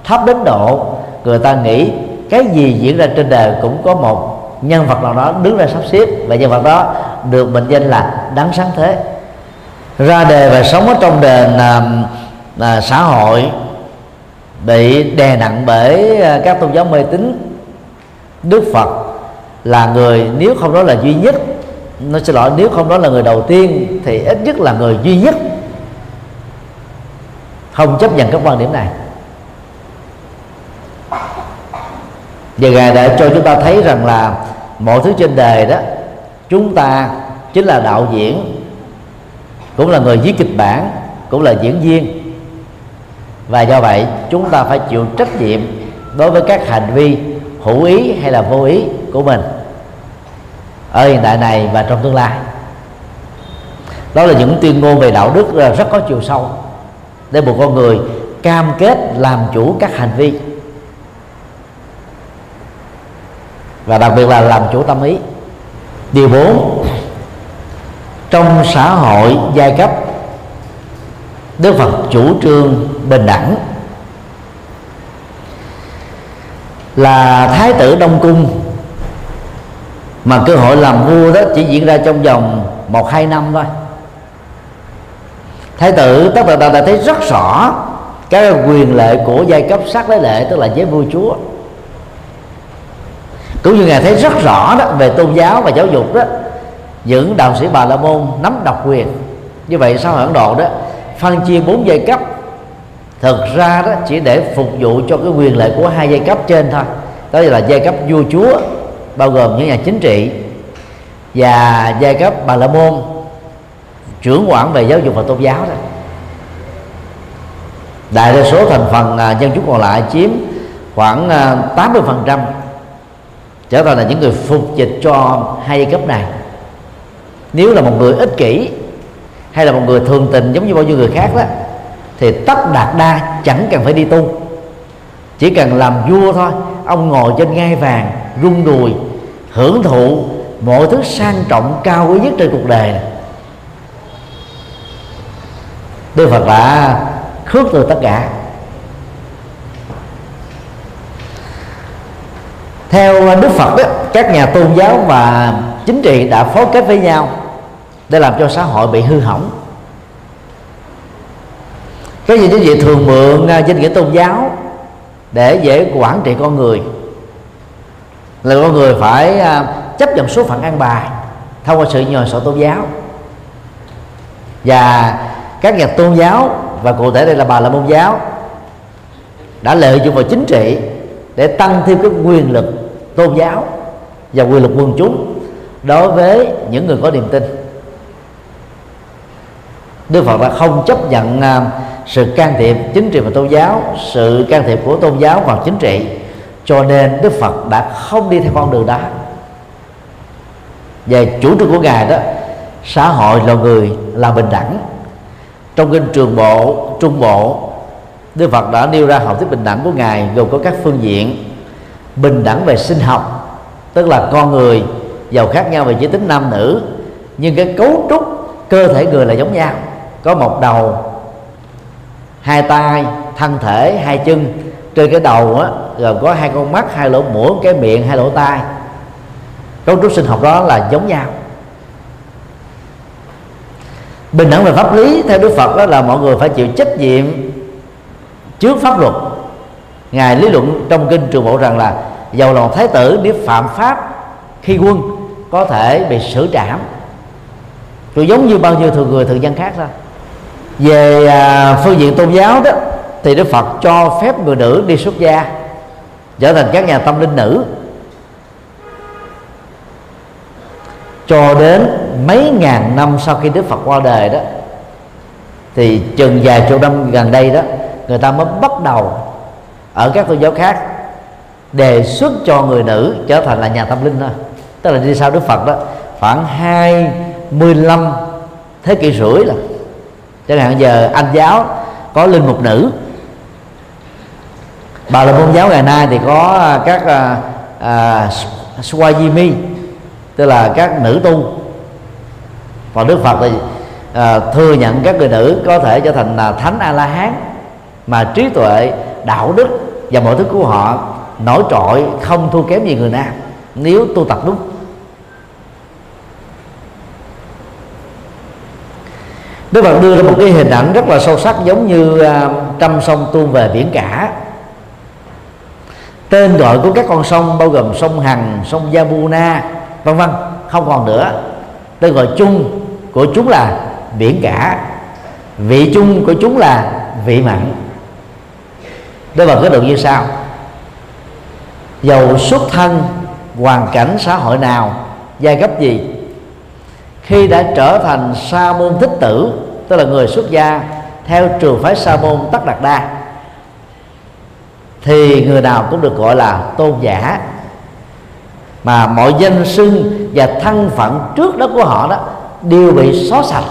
Thấp đến độ người ta nghĩ cái gì diễn ra trên đời cũng có một nhân vật nào đó đứng ra sắp xếp và nhân vật đó được mệnh danh là đáng sáng thế ra đề và sống ở trong đền à, à, xã hội bị đè nặng bởi à, các tôn giáo mê tín. Đức phật là người nếu không đó là duy nhất nó xin lỗi nếu không đó là người đầu tiên thì ít nhất là người duy nhất không chấp nhận các quan điểm này. Và ngài đã cho chúng ta thấy rằng là mọi thứ trên đời đó chúng ta chính là đạo diễn cũng là người viết kịch bản, cũng là diễn viên. Và do vậy, chúng ta phải chịu trách nhiệm đối với các hành vi hữu ý hay là vô ý của mình ở hiện đại này và trong tương lai. Đó là những tuyên ngôn về đạo đức rất có chiều sâu để một con người cam kết làm chủ các hành vi. Và đặc biệt là làm chủ tâm ý. Điều 4 trong xã hội giai cấp. Đức Phật chủ trương bình đẳng là thái tử đông cung, mà cơ hội làm vua đó chỉ diễn ra trong vòng một, hai năm thôi. Thái tử tất cả đã thấy rất rõ các quyền lệ của giai cấp sát lấy lệ, tức là giới vua chúa. Cũng như ngài thấy rất rõ đó về tôn giáo và giáo dục đó những đạo sĩ bà la môn nắm độc quyền. Như vậy sau ấn độ đó, phân chia bốn giai cấp. Thực ra đó, chỉ để phục vụ cho cái quyền lợi của hai giai cấp trên thôi. Đó là giai cấp vua chúa, bao gồm những nhà chính trị, và giai cấp bà la môn, trưởng quản về giáo dục và tôn giáo đó. Đại đa số thành phần à, dân chúng còn lại chiếm khoảng à, 80% trở thành là những người phục dịch cho hai giai cấp này nếu là một người ích kỷ hay là một người thường tình giống như bao nhiêu người khác đó thì tất đạt đa chẳng cần phải đi tu. Chỉ cần làm vua thôi ông ngồi trên ngai vàng rung đùi hưởng thụ mọi thứ sang trọng cao quý nhất trên cuộc đời. Này. Đức Phật đã khước từ tất cả. Theo Đức Phật đó, các nhà tôn giáo và chính trị đã phối kết với nhau để làm cho xã hội bị hư hỏng. Cái gì quý vị thường mượn à, danh nghĩa tôn giáo để dễ quản trị con người. Là con người phải à, chấp nhận số phận an bài thông qua sự nhờ sở tôn giáo. Và các nhà tôn giáo, và cụ thể đây là bà la môn giáo, đã lợi dụng vào chính trị để tăng thêm cái quyền lực tôn giáo và quyền lực quần chúng đối với những người có niềm tin. Đức Phật đã không chấp nhận à, sự can thiệp chính trị và tôn giáo, sự can thiệp của tôn giáo vào chính trị. Cho nên Đức Phật đã không đi theo con đường đó. Về chủ trương của ngài đó, xã hội là người là bình đẳng. Trong kinh trường bộ, trung bộ, Đức Phật đã nêu ra học thuyết bình đẳng của ngài gồm có các phương diện. Bình đẳng về sinh học, tức là con người giàu khác nhau về giới tính nam nữ, nhưng cái cấu trúc cơ thể người là giống nhau có một đầu, hai tay, thân thể, hai chân. Trên cái đầu á, gồm có hai con mắt, hai lỗ mũi, cái miệng, hai lỗ tai. Cấu trúc sinh học đó là giống nhau. Bình đẳng về pháp lý, theo đức phật đó là mọi người phải chịu trách nhiệm trước pháp luật. Ngài lý luận trong kinh trường bộ rằng là, dầu là thái tử, nếu phạm pháp khi quân, có thể bị xử trảm. Rồi giống như bao nhiêu thường người, thường dân khác thôi về à, phương diện tôn giáo đó thì đức phật cho phép người nữ đi xuất gia trở thành các nhà tâm linh nữ. Cho đến mấy ngàn năm sau khi đức phật qua đời đó thì chừng vài chục năm gần đây đó người ta mới bắt đầu ở các tôn giáo khác đề xuất cho người nữ trở thành là nhà tâm linh thôi. Tức là đi sau đức phật đó khoảng 25 thế kỷ rưỡi là chẳng hạn giờ anh giáo có linh mục nữ bà là môn giáo ngày nay thì có à, các à, à, Swajimi tức là các nữ tu. Và đức phật thì à, thừa nhận các người nữ có thể trở thành là thánh a la hán mà trí tuệ đạo đức và mọi thứ của họ nổi trội không thua kém gì người nam. Nếu tu tập đúng. Đức Phật đưa ra một cái hình ảnh rất là sâu sắc giống như uh, trăm sông tuôn về biển cả. Tên gọi của các con sông bao gồm sông Hằng, sông Yamuna, vân vân không còn nữa. Tên gọi chung của chúng là biển cả vị chung của chúng là vị mặn. Đức Phật có được như sau. Dầu xuất thân hoàn cảnh xã hội nào giai cấp gì khi đã trở thành sa môn thích tử tức là người xuất gia theo trường phái sa môn tất đạt đa thì người nào cũng được gọi là tôn giả. Mà mọi danh xưng và thân phận trước đó của họ đó đều bị xóa sạch.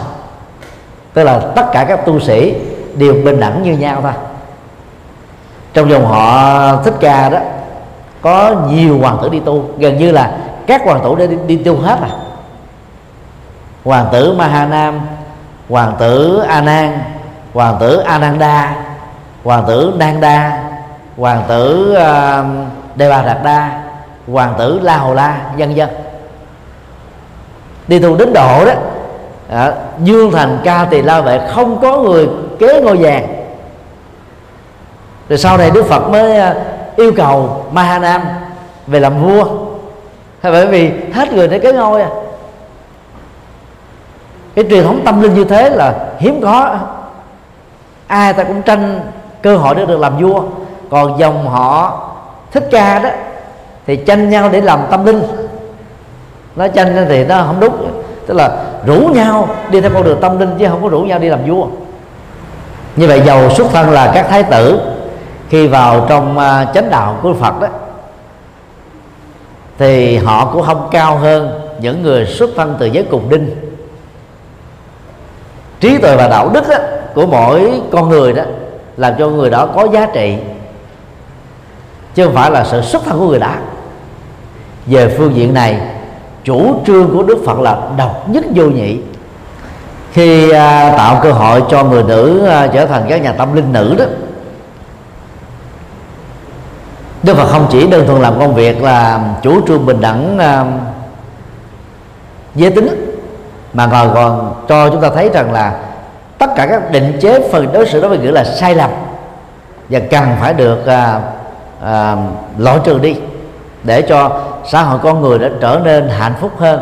Tức là tất cả các tu sĩ đều bình đẳng như nhau thôi. Trong dòng họ thích ca đó có nhiều hoàng tử đi tu gần như là các hoàng tử đã đi, đi tu hết à hoàng tử Mahanam hoàng tử Anan, hoàng tử Ananda hoàng tử Nanda hoàng tử uh, Đề Bà Đạt Đa hoàng tử La Hồ La vân vân. Đi tu đến độ đó à, dương thành ca tỳ la vệ không có người kế ngôi vàng. Rồi sau này đức phật mới à, yêu cầu mahanam về làm vua. Bởi vì hết người để kế ngôi à cái truyền thống tâm linh như thế là hiếm có. Ai ta cũng tranh cơ hội để được làm vua. Còn dòng họ thích ca đó thì tranh nhau để làm tâm linh. Nó tranh thì nó không đúng. Tức là rủ nhau đi theo con đường tâm linh chứ không có rủ nhau đi làm vua. Như vậy giàu xuất thân là các thái tử khi vào trong à, chánh đạo của Phật đó, thì họ cũng không cao hơn những người xuất thân từ giới cùng đinh trí tuệ và đạo đức đó, của mỗi con người đó làm cho người đó có giá trị. Chứ không phải là sự xuất thân của người đó về phương diện này chủ trương của đức phật là độc nhất vô nhị. Khi à, tạo cơ hội cho người nữ à, trở thành các nhà tâm linh nữ đó đức phật không chỉ đơn thuần làm công việc là chủ trương bình đẳng à, giới tính mà còn còn cho chúng ta thấy rằng là tất cả các định chế phần đối xử đối với người là sai lầm. Và cần phải được à, à, loại trừ đi để cho xã hội con người đã trở nên hạnh phúc hơn.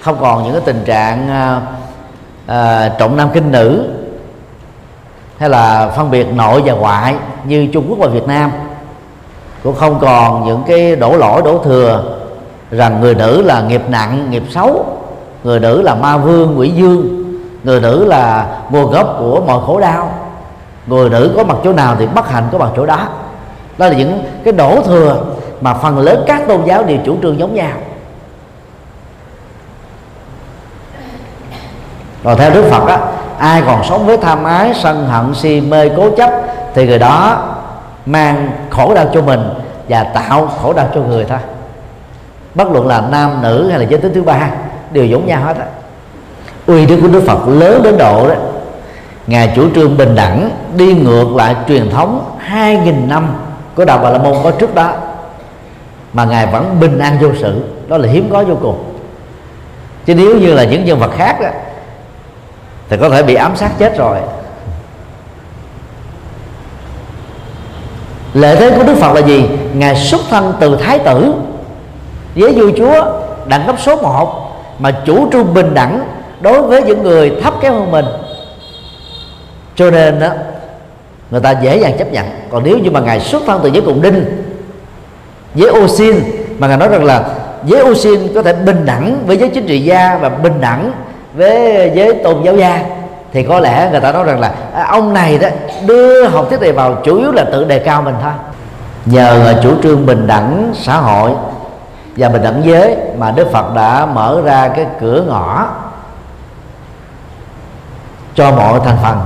Không còn những cái tình trạng à, à, trọng nam kinh nữ hay là phân biệt nội và ngoại như Trung Quốc và Việt Nam. Cũng không còn những cái đổ lỗi đổ thừa rằng người nữ là nghiệp nặng nghiệp xấu người nữ là ma vương quỷ dương người nữ là nguồn gốc của mọi khổ đau. Người nữ có mặt chỗ nào thì bất hạnh có mặt chỗ đó. Đó là những cái đổ thừa mà phần lớn các tôn giáo đều chủ trương giống nhau. Còn theo đức phật á, ai còn sống với tham ái, sân hận, si mê, cố chấp thì người đó mang khổ đau cho mình và tạo khổ đau cho người thôi bất luận là nam, nữ hay là giới tính thứ ba đều giống nhau hết á. Uy đức của đức phật lớn đến độ đó. Ngài chủ trương bình đẳng đi ngược lại truyền thống hai nghìn năm của đạo bà la môn có trước đó. Mà ngài vẫn bình an vô sự đó là hiếm có vô cùng. Chứ nếu như là những nhân vật khác đó, thì có thể bị ám sát chết rồi. Lệ thế của đức phật là gì? Ngài xuất thân từ thái tử với vua chúa đẳng cấp số 1 mà chủ trương bình đẳng đối với những người thấp kém hơn mình. Cho nên đó người ta dễ dàng chấp nhận. Còn nếu như mà ngài xuất thân từ giới cùng đinh, giới ô xin, mà ngài nói rằng là giới ô xin có thể bình đẳng với giới chính trị gia và bình đẳng với giới tôn giáo gia, thì có lẽ người ta nói rằng là à, ông này đó đưa học thuyết này vào chủ yếu là tự đề cao mình thôi. Nhờ chủ trương bình đẳng xã hội và bình đẳng giới mà Đức Phật đã mở ra cái cửa ngõ cho mọi thành phần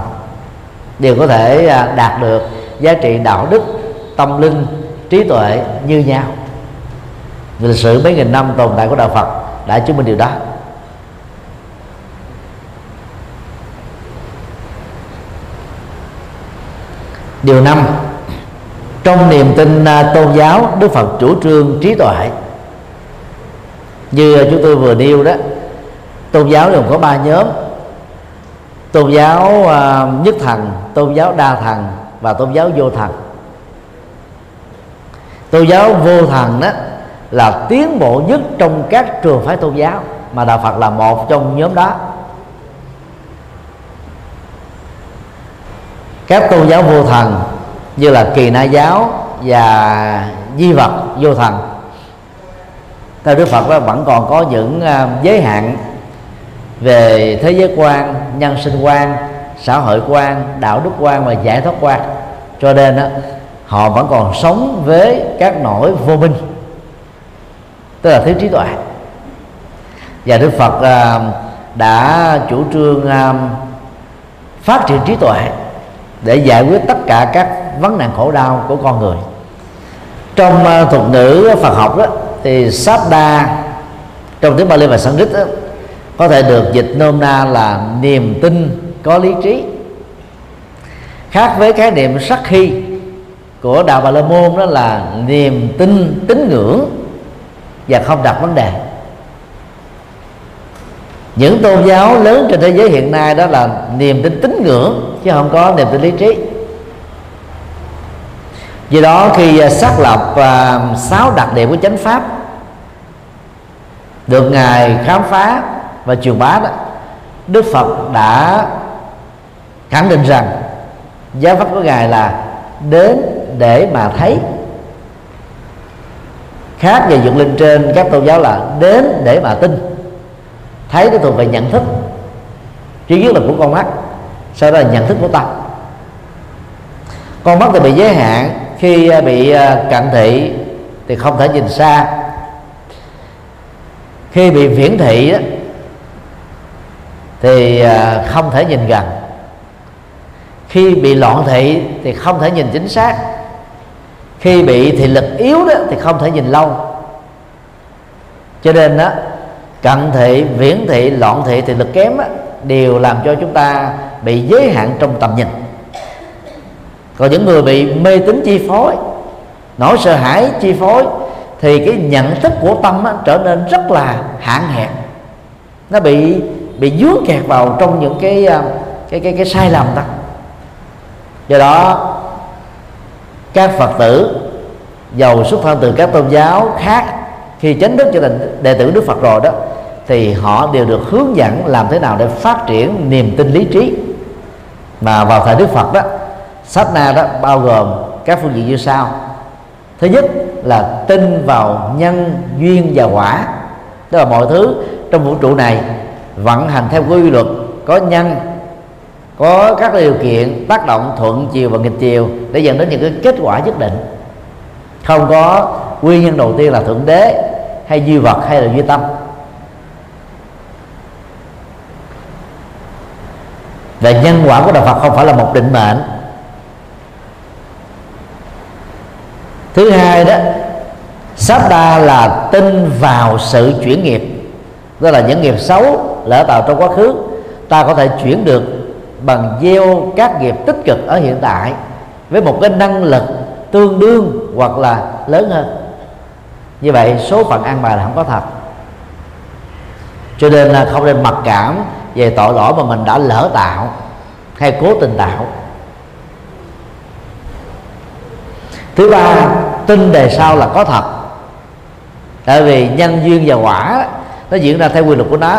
đều có thể à, đạt được giá trị đạo đức, tâm linh, trí tuệ như nhau. Lịch sử mấy nghìn năm tồn tại của đạo Phật đã chứng minh điều đó. Điều năm, trong niềm tin à, tôn giáo, đức phật chủ trương trí tuệ như ờ, chúng tôi vừa nêu đó tôn giáo gồm có ba nhóm. Tôn giáo uh, nhất thần tôn giáo đa thần và tôn giáo vô thần. Tôn giáo vô thần đó là tiến bộ nhất trong các trường phái tôn giáo mà đạo phật là một trong nhóm đó. Các tôn giáo vô thần như là kỳ na giáo và di vật vô thần theo đức phật đó vẫn còn có những à, giới hạn về thế giới quan nhân sinh quan xã hội quan đạo đức quan và giải thoát quan. Cho nên đó, họ vẫn còn sống với các nỗi vô minh tức là thiếu trí tuệ. Và đức phật à, đã chủ trương à, phát triển trí tuệ để giải quyết tất cả các vấn nạn khổ đau của con người. Trong thuật ngữ Phật học đó thì Sabda trong tiếng Bali và Sanskrit đó, có thể được dịch nôm na là niềm tin có lý trí. Khác với khái niệm sắc khi của đạo Bà La Môn đó là niềm tin tín ngưỡng và không đặt vấn đề. Những tôn giáo lớn trên thế giới hiện nay đó là niềm tin tín ngưỡng chứ không có niềm tin lý trí do đó khi à, xác lập à, sáu đặc điểm của chánh pháp, được ngài khám phá và truyền bá đó, đức phật đã khẳng định rằng giáo pháp của ngài là đến để mà thấy. Khác về dựng lên trên, các tôn giáo là đến để mà tin. Thấy nó thuộc về nhận thức. Trước nhất là của con mắt, sau đó là nhận thức của tâm. Con mắt thì bị giới hạn khi à, bị à, cận thị thì không thể nhìn xa. Khi bị viễn thị đó, thì à, không thể nhìn gần. Khi bị loạn thị thì không thể nhìn chính xác. Khi bị thị lực yếu đó thì không thể nhìn lâu. Cho nên đó cận thị viễn thị loạn thị thị lực kém đó, đều làm cho chúng ta bị giới hạn trong tầm nhìn còn những người bị mê tín chi phối nỗi sợ hãi chi phối thì cái nhận thức của tâm á, trở nên rất là hạn hẹp. Nó bị bị dướng kẹt vào trong những cái à, cái cái cái sai lầm đó. Do đó các phật tử giàu xuất thân từ các tôn giáo khác khi chánh đức trở thành đệ tử đức phật rồi đó thì họ đều được hướng dẫn làm thế nào để phát triển niềm tin lý trí. Mà vào thời đức phật đó sách na đó bao gồm các phương diện như sau. Thứ nhất là tin vào nhân, duyên và quả. Tức là mọi thứ trong vũ trụ này vận hành theo quy luật có nhân, có các điều kiện tác động, thuận, chiều và nghịch chiều để dẫn đến những cái kết quả nhất định. Không có nguyên nhân đầu tiên là thượng đế hay duy vật hay là duy tâm. Và nhân quả của đạo Phật không phải là một định mệnh. Thứ hai đó đa là tin vào sự chuyển nghiệp. Đó là những nghiệp xấu lỡ tạo trong quá khứ, ta có thể chuyển được bằng gieo các nghiệp tích cực ở hiện tại với một cái năng lực tương đương hoặc là lớn hơn. Như vậy, số phận an bài là không có thật. Cho nên là không nên mặc cảm về tội lỗi mà mình đã lỡ tạo hay cố tình tạo. Thứ ba tin đề sau là có thật. Tại vì nhân duyên và quả nó diễn ra theo quy luật của nó.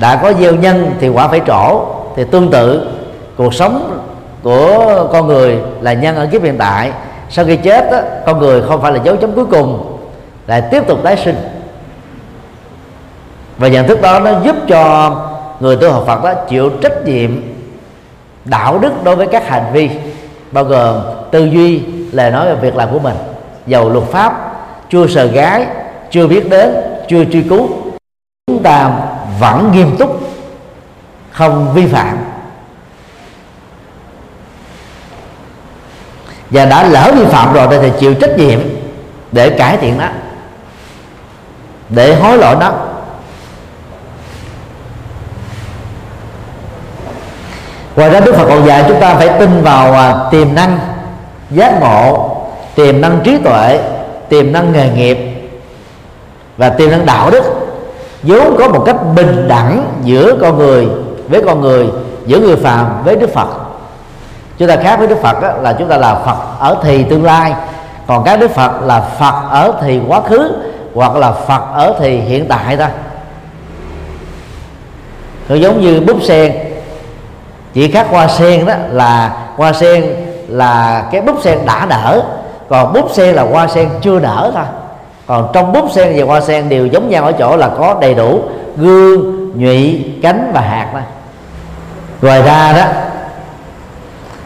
Đã có gieo nhân thì quả phải trổ thì tương tự cuộc sống của con người là nhân ở kiếp hiện tại. Sau khi chết đó, con người không phải là dấu chấm cuối cùng lại tiếp tục tái sinh. Và nhận thức đó nó giúp cho người tu học Phật đó chịu trách nhiệm đạo đức đối với các hành vi bao gồm tư duy, lời nói về việc làm của mình, giàu luật pháp, chưa sờ gái, chưa biết đến, chưa truy cứu. Chúng ta vẫn nghiêm túc, không vi phạm. Và đã lỡ vi phạm rồi thì chịu trách nhiệm để cải thiện đó để hối lỗi nó. Ngoài ra đức phật còn dạy chúng ta phải tin vào à, tiềm năng giác ngộ tiềm năng trí tuệ tiềm năng nghề nghiệp và tiềm năng đạo đức. Vốn có một cách bình đẳng giữa con người với con người giữa người phàm với đức phật. Chúng ta khác với đức phật đó, là chúng ta là phật ở thì tương lai. Còn các đức phật là phật ở thì quá khứ hoặc là phật ở thì hiện tại ta. nó giống như búp sen chỉ khác hoa sen đó là hoa sen là cái búp sen đã nở còn búp sen là hoa sen chưa nở thôi. Còn trong búp sen và hoa sen đều giống nhau ở chỗ là có đầy đủ gương, nhụy, cánh và hạt đó ngoài ra đó,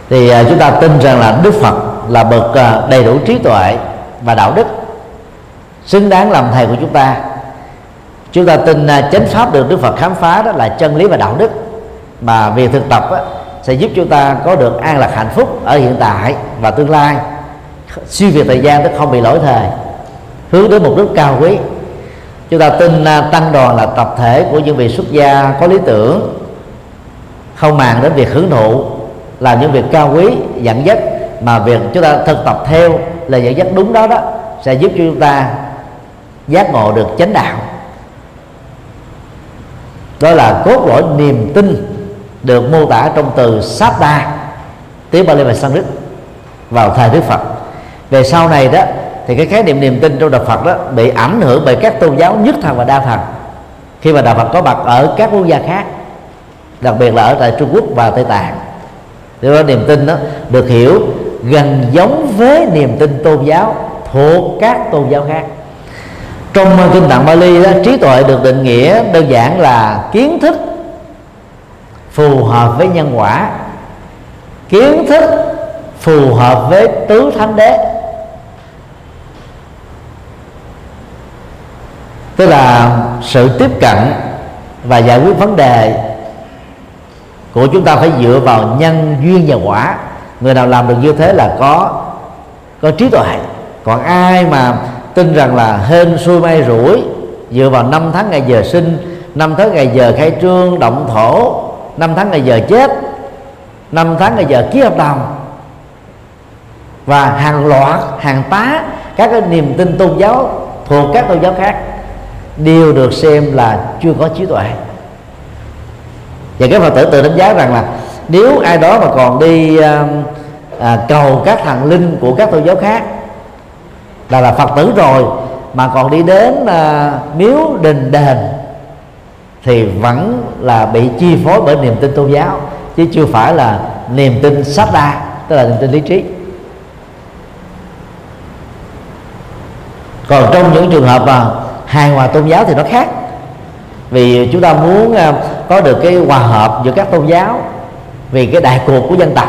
thì à, chúng ta tin rằng là đức phật là bậc à, đầy đủ trí tuệ và đạo đức. Xứng đáng làm thầy của chúng ta. Chúng ta tin à, chánh pháp được đức phật khám phá đó là chân lý và đạo đức mà việc thực tập á, sẽ giúp chúng ta có được an lạc hạnh phúc ở hiện tại và tương lai. Siêu việt thời gian nó không bị lỗi thời. Hướng đến mục đích cao quý. Chúng ta tin à, tăng đoàn là tập thể của những vị xuất gia có lý tưởng. Không màng đến việc hưởng thụ làm những việc cao quý dẫn dắt. Mà việc chúng ta thực tập theo là dẫn dắt đúng đó đó sẽ giúp cho chúng ta giác ngộ được chánh đạo. Đó là cốt lõi niềm tin được mô tả trong từ Satta tiếng Bali và Sanskrit vào thời Đức Phật. Về sau này đó thì cái khái niệm niềm tin trong đạo Phật đó bị ảnh hưởng bởi các tôn giáo nhất thần và đa thần. Khi mà đạo Phật có mặt ở các quốc gia khác đặc biệt là ở tại Trung Quốc và Tây Tạng do đó niềm tin đó được hiểu gần giống với niềm tin tôn giáo thuộc các tôn giáo khác. Trong kinh tạng Bali đó, trí tuệ được định nghĩa đơn giản là kiến thức phù hợp với nhân quả. Kiến thức phù hợp với tứ thánh đế. Tức là sự tiếp cận và giải quyết vấn đề của chúng ta phải dựa vào nhân duyên và quả. Người nào làm được như thế là có có trí tuệ. Còn ai mà tin rằng là hên xui may rủi, dựa vào năm tháng ngày giờ sinh, năm tháng ngày giờ khai trương, động thổ năm tháng ngày giờ chết. Năm tháng ngày giờ ký hợp đồng. Và hàng loạt hàng tá các cái niềm tin tôn giáo thuộc các tôn giáo khác đều được xem là chưa có trí tuệ. Và các phật tử tự đánh giá rằng là nếu ai đó mà còn đi à, à, cầu các thần linh của các tôn giáo khác là là phật tử rồi mà còn đi đến à, miếu đình đền thì vẫn là bị chi phối bởi niềm tin tôn giáo, chứ chưa phải là niềm tin sát đa tức là niềm tin lý trí. Còn trong những trường hợp mà hài hòa tôn giáo thì nó khác. Vì chúng ta muốn à, có được cái hòa hợp giữa các tôn giáo vì cái đại cuộc của dân tộc.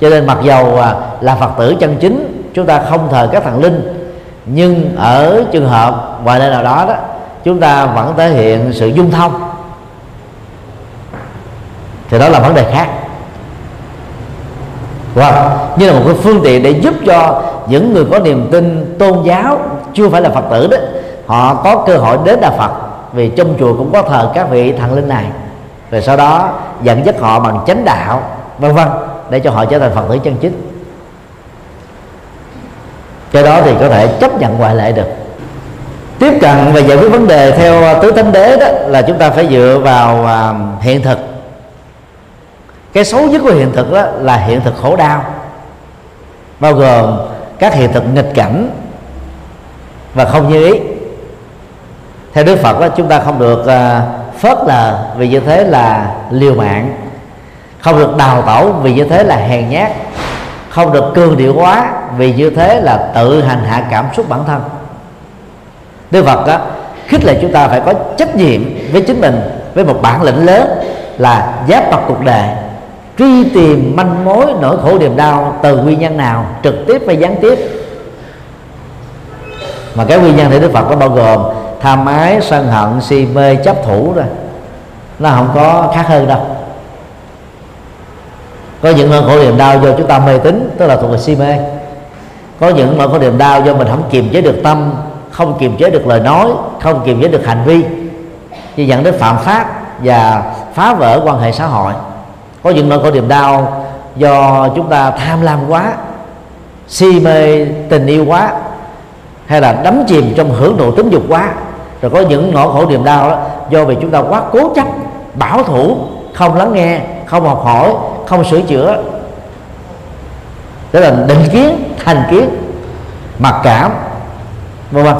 Cho nên mặc dầu à, là phật tử chân chính, chúng ta không thờ các thần linh, nhưng ở trường hợp ngoài nơi nào đó đó chúng ta vẫn thể hiện sự dung thông. Thì đó là vấn đề khác. Hoặc như là một cái phương tiện để giúp cho những người có niềm tin tôn giáo, chưa phải là phật tử đó, họ có cơ hội đến đà phật. Vì trong chùa cũng có thờ các vị thần linh này. Rồi sau đó dẫn dắt họ bằng chánh đạo, vân vân, để cho họ trở thành phật tử chân chính. Cái đó thì có thể chấp nhận ngoại lệ được tiếp cận và giải quyết vấn đề theo tứ thánh đế đó là chúng ta phải dựa vào à, hiện thực. Cái xấu nhất của hiện thực đó là hiện thực khổ đau, bao gồm các hiện thực nghịch cảnh và không như ý. Theo đức phật đó, chúng ta không được à, phớt lờ vì như thế là liều mạng, không được đào tẩu vì như thế là hèn nhát, không được cương điệu hóa vì như thế là tự hành hạ cảm xúc bản thân đức phật đó khích lệ chúng ta phải có trách nhiệm với chính mình, với một bản lĩnh lớn là giáp mặt cuộc đời, truy tìm manh mối nỗi khổ niềm đau từ nguyên nhân nào, trực tiếp hay gián tiếp. Mà cái nguyên nhân thì đức phật nó bao gồm tham ái, sân hận, si mê, chấp thủ rồi nó không có khác hơn đâu. Có những nỗi khổ niềm đau do chúng ta mê tín, tức là thuộc về si mê. Có những nỗi khổ niềm đau do mình không kiềm chế được tâm không kiềm chế được lời nói, không kiềm chế được hành vi. Thì dẫn đến phạm pháp và phá vỡ quan hệ xã hội. Có những nỗi khổ niềm đau do chúng ta tham lam quá, si mê tình yêu quá, hay là đắm chìm trong hưởng thụ tính dục quá. Rồi có những nỗi khổ niềm đau đó do vì chúng ta quá cố chấp, bảo thủ, không lắng nghe, không học hỏi, không sửa chữa. Đó là định kiến, thành kiến, mặc cảm vân vân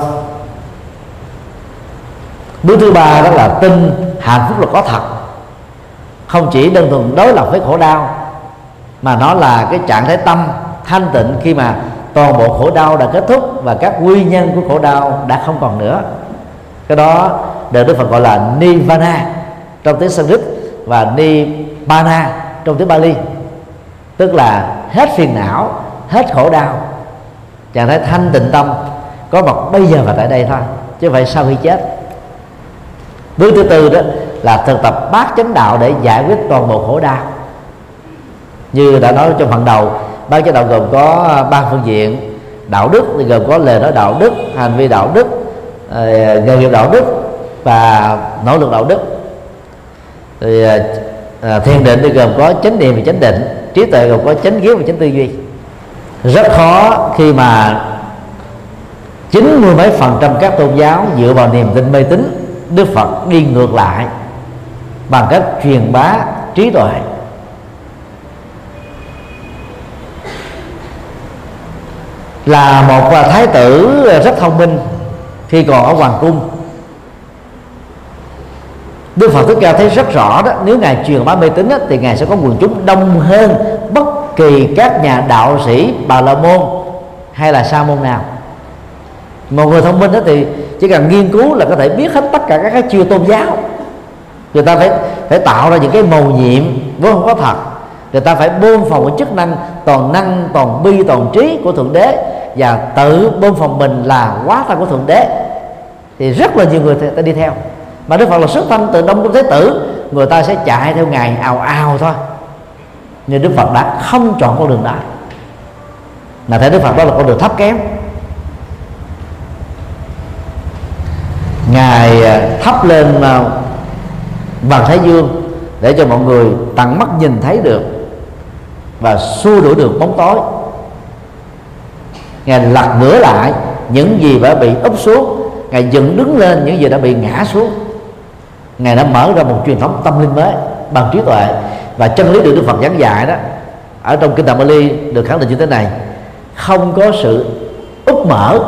bước thứ ba đó là tin hạnh phúc là có thật. Không chỉ đơn thuần đối lập với khổ đau, mà nó là cái trạng thái tâm thanh tịnh khi mà toàn bộ khổ đau đã kết thúc và các nguyên nhân của khổ đau đã không còn nữa. Cái đó được đức phật gọi là nirvana trong tiếng sanskrit và nibbana trong tiếng bali. Tức là hết phiền não, hết khổ đau. Trạng thái thanh tịnh tâm có mặt bây giờ và tại đây thôi chứ vậy phải sau khi chết. Bước thứ tư đó là thực tập bát chánh đạo để giải quyết toàn bộ khổ đau. Như đã nói trong phần đầu bát chánh đạo gồm có à, ba phương diện đạo đức thì gồm có lời nói đạo đức hành vi đạo đức à, nghề nghiệp đạo đức và nỗ lực đạo đức. Thì à, à, thiền định thì gồm có chánh niệm và chánh định trí tuệ gồm có chánh kiến và chánh tư duy. Rất khó khi mà chín mươi mấy phần trăm các tôn giáo dựa vào niềm tin mê tín, đức phật đi ngược lại bằng cách truyền bá trí tuệ. Là một thái tử rất thông minh, khi còn ở hoàng cung. Đức Phật Thích Ca thấy rất rõ đó, Nếu Ngài truyền bá mê tín thì Ngài sẽ có quần chúng đông hơn Bất kỳ các nhà đạo sĩ Bà La Môn hay là Sa Môn nào. Một người thông minh đó thì chỉ cần nghiên cứu là có thể biết hết tất cả các cái chiêu tôn giáo. Người ta phải phải tạo ra những cái màu nhiệm vốn không có thật. Người ta phải bơm phòng cái chức năng toàn năng, toàn bi, toàn trí của thượng đế. Và tự bơm phòng mình là quá thân của thượng đế. Thì rất là nhiều người ta đi theo. Mà đức phật là xuất thân từ đông cung thế tử, người ta sẽ chạy theo ngài ào ào thôi. Nhưng đức phật đã không chọn con đường đó. Là thấy đức phật đó là con đường thấp kém. Ngài à, thắp lên à, vầng thái dương để cho mọi người tận mắt nhìn thấy được và xua đuổi được bóng tối. Ngài lật ngửa lại những gì đã bị úp xuống ngài dựng đứng lên những gì đã bị ngã xuống. Ngài đã mở ra một truyền thống tâm linh mới bằng trí tuệ và chân lý được đức phật giảng dạy đó. Ở trong kinh tạng bali được khẳng định như thế này không có sự úp mở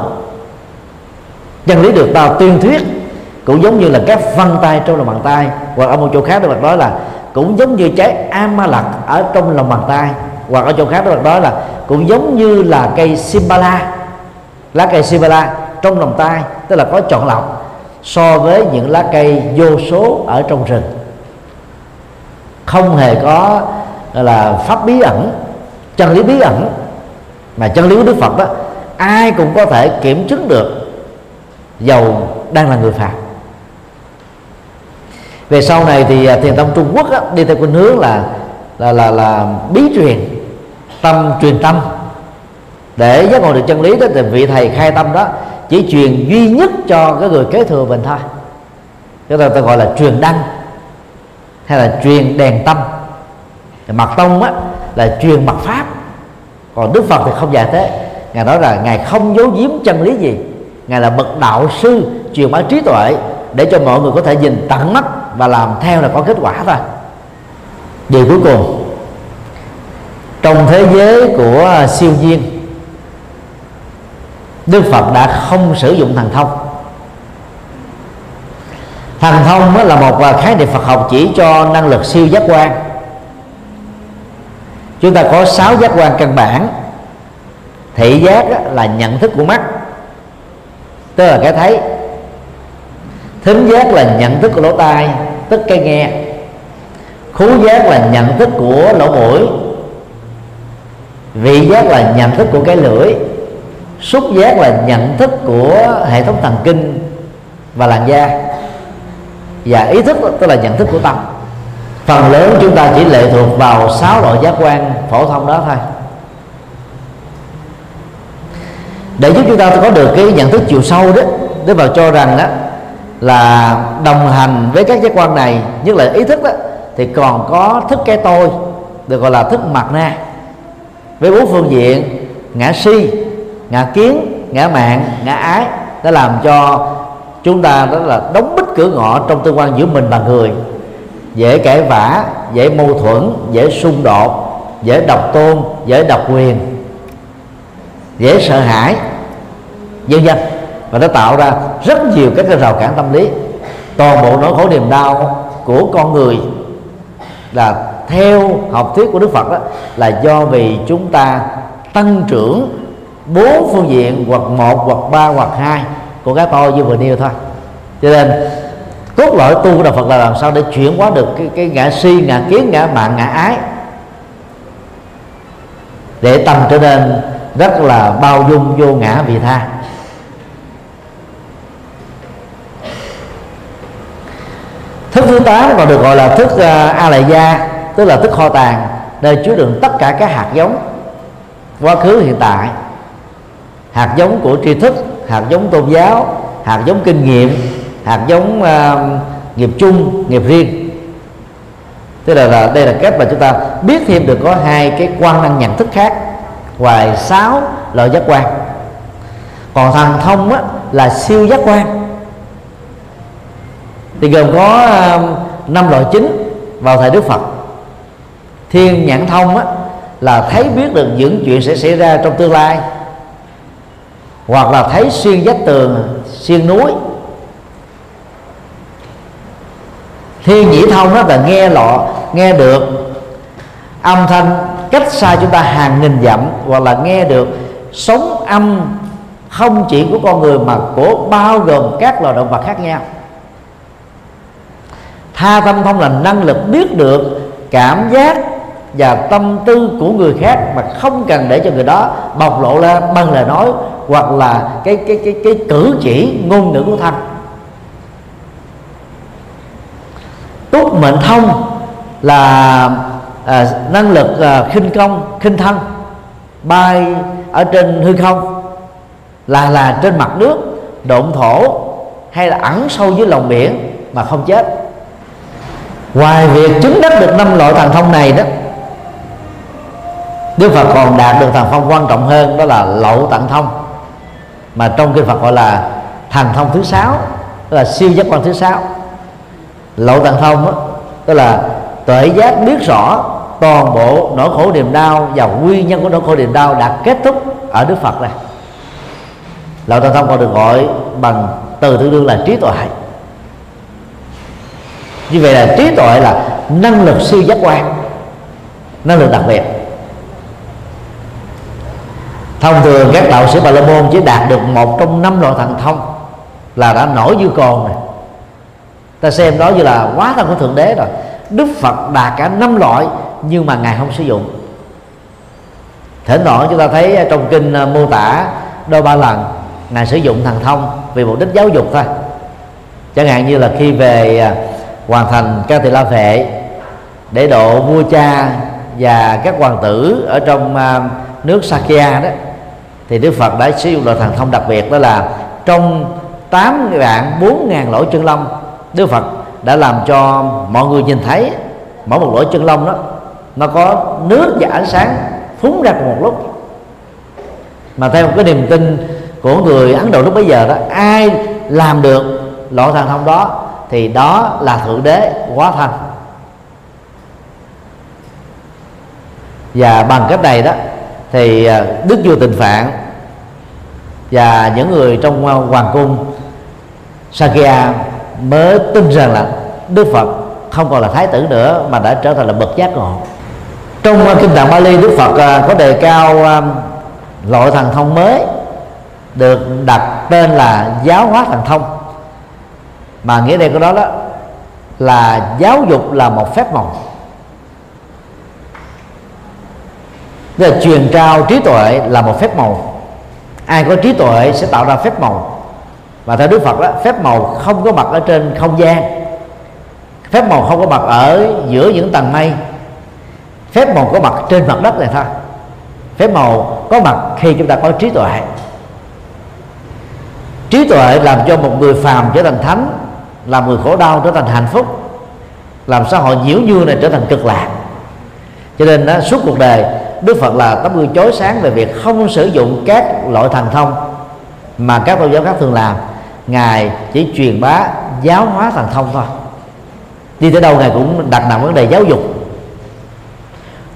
chân lý được ta tuyên thuyết, cũng giống như là các vân tay trong lòng bàn tay, hoặc ở một chỗ khác đức phật nói là cũng giống như trái amalak ở trong lòng bàn tay, hoặc ở chỗ khác đức phật nói là cũng giống như là cây simbala lá cây simbala trong lòng tay, tức là có chọn lọc so với những lá cây vô số ở trong rừng. Không hề có là, pháp bí ẩn, chân lý bí ẩn, mà chân lý của đức phật đó, ai cũng có thể kiểm chứng được dầu đang là người phạm về sau này thì à, thiền tông trung quốc á, đi theo khuynh hướng là là là là bí truyền tâm truyền tâm. Để giác ngộ được chân lý đó thì vị thầy khai tâm đó chỉ truyền duy nhất cho cái người kế thừa mình thôi. Chúng ta, ta gọi là truyền đăng hay là truyền đèn tâm. Thì tông á là truyền mật pháp. Còn đức phật thì không dạy thế. Ngài nói là ngài không giấu giếm chân lý gì ngài là bậc đạo sư truyền bá trí tuệ để cho mọi người có thể nhìn tận mắt và làm theo là có kết quả thôi. Điều cuối cùng, trong thế giới của siêu nhiên, Đức Phật đã không sử dụng thần thông. Thần thông là một khái niệm Phật học chỉ cho năng lực siêu giác quan. Chúng ta có sáu giác quan căn bản. Thị giác là nhận thức của mắt. Tức là cái thấy. Thính giác là nhận thức của lỗ tai, Tức cái nghe. Khú giác là nhận thức của lỗ mũi. Vị giác là nhận thức của cái lưỡi. Xúc giác là nhận thức của hệ thống thần kinh và làn da. Và ý thức, tức là nhận thức của tâm. Phần lớn chúng ta chỉ lệ thuộc vào sáu loại giác quan phổ thông đó thôi. Để giúp chúng ta có được cái nhận thức chiều sâu đó, Đức Phật cho rằng đó là đồng hành với các giác quan này, nhất là ý thức đó thì còn có thức cái tôi, được gọi là thức mặt na. Với bốn phương diện, ngã si, ngã kiến, ngã mạng, ngã ái, đã làm cho chúng ta đó là đóng bít cửa ngõ trong tương quan giữa mình và người. Dễ cãi vã, dễ mâu thuẫn, dễ xung đột, dễ độc tôn, dễ độc quyền dễ sợ hãi. Vân vân và nó tạo ra rất nhiều các cái rào cản tâm lý. Toàn bộ nỗi khổ niềm đau của con người là theo học thuyết của Đức Phật đó là do vì chúng ta tăng trưởng bốn phương diện hoặc một hoặc ba hoặc hai. Của cái tôi như vừa nêu thôi. Cho nên cốt lõi tu của đạo Phật là làm sao để chuyển hóa được cái, cái ngã si ngã kiến ngã mạng ngã ái. Để tâm trở nên rất là bao dung vô ngã vị tha. Thức thứ tám còn được gọi là thức à, uh, a lại gia tức là thức kho tàng nơi chứa đựng tất cả các hạt giống quá khứ hiện tại. Hạt giống của tri thức hạt giống tôn giáo hạt giống kinh nghiệm hạt giống uh, nghiệp chung nghiệp riêng. Tức là, là đây là cách mà chúng ta biết thêm được có hai cái quan năng nhận thức khác ngoài sáu loại giác quan. Còn thần thông á, là siêu giác quan. Thì gồm có um, năm loại chính vào thời đức phật. Thiên nhãn thông á, là thấy biết được những chuyện sẽ xảy ra trong tương lai. Hoặc là thấy xuyên vách tường xuyên núi. Thiên nhĩ thông đó là nghe lọ nghe được âm thanh cách xa chúng ta hàng nghìn dặm hoặc là nghe được sóng âm không chỉ của con người mà của bao gồm các loài động vật khác nhau. Tha tâm thông là năng lực biết được cảm giác và tâm tư của người khác mà không cần để cho người đó bộc lộ ra bằng lời nói hoặc là cái cái cái cái cử chỉ ngôn ngữ của thân. Túc mệnh thông là à, năng lực à, khinh công khinh thân bay ở trên hư không là là trên mặt nước độn thổ hay là ẩn sâu dưới lòng biển mà không chết. Ngoài việc chứng đắc được năm loại thần thông này đó Đức Phật còn đạt được thần thông quan trọng hơn đó là lậu tận thông. Mà trong kinh Phật gọi là thần thông thứ sáu tức là siêu giác quan thứ sáu. Lậu tận thông đó, tức là tuệ giác biết rõ toàn bộ nỗi khổ niềm đau và nguyên nhân của nỗi khổ niềm đau đã kết thúc ở Đức Phật này Lão Tăng thông còn được gọi bằng từ tương đương là trí tuệ. Như vậy là trí tuệ là năng lực siêu giác quan, năng lực đặc biệt. Thông thường các đạo sĩ bà la môn chỉ đạt được một trong năm loại thần thông là đã nổi như cồn này ta xem đó như là quá thân của thượng đế rồi. Đức phật đạt cả năm loại nhưng mà ngài không sử dụng. Thỉnh thoảng chúng ta thấy trong kinh à, mô tả đôi ba lần, ngài sử dụng thần thông vì mục đích giáo dục thôi. Chẳng hạn như là khi về à, hoàn thành ca tỳ la vệ để độ vua cha và các hoàng tử ở trong à, nước Sakya đó, thì Đức Phật đã sử dụng loại thần thông đặc biệt đó là trong tám vạn bốn ngàn lỗ chân lông, Đức Phật đã làm cho mọi người nhìn thấy mỗi một lỗ chân lông đó nó có nước và ánh sáng phúng ra cùng một lúc. Mà theo cái niềm tin của người Ấn Độ lúc bấy giờ đó, ai làm được lộ thần thông đó thì đó là thượng đế quá thân và bằng cách này đó thì à, đức vua tình phạn và những người trong hoàng cung, Sakya mới tin rằng là Đức Phật không còn là thái tử nữa mà đã trở thành là bậc giác ngộ trong ờ, kinh tạng Bali, Đức Phật ờ, có đề cao ờ, loại thần thông mới được đặt tên là giáo hóa thần thông. Mà nghĩa đen của đó đó là giáo dục là một phép màu. Tức là truyền trao trí tuệ là một phép màu. Ai có trí tuệ sẽ tạo ra phép màu. Và theo đức phật đó, phép màu không có mặt ở trên không gian. Phép màu không có mặt ở giữa những tầng mây phép màu có mặt trên mặt đất này thôi. Phép màu có mặt khi chúng ta có trí tuệ. Trí tuệ làm cho một người phàm trở thành thánh làm người khổ đau trở thành hạnh phúc làm xã hội nhiễu nhương này trở thành cực lạc. Cho nên đó, suốt cuộc đời đức phật là tấm gương chói sáng về việc không sử dụng các loại thần thông mà các tôn giáo khác thường làm. Ngài chỉ truyền bá giáo hóa thần thông thôi. Đi tới đâu ngài cũng đặt nặng vấn đề giáo dục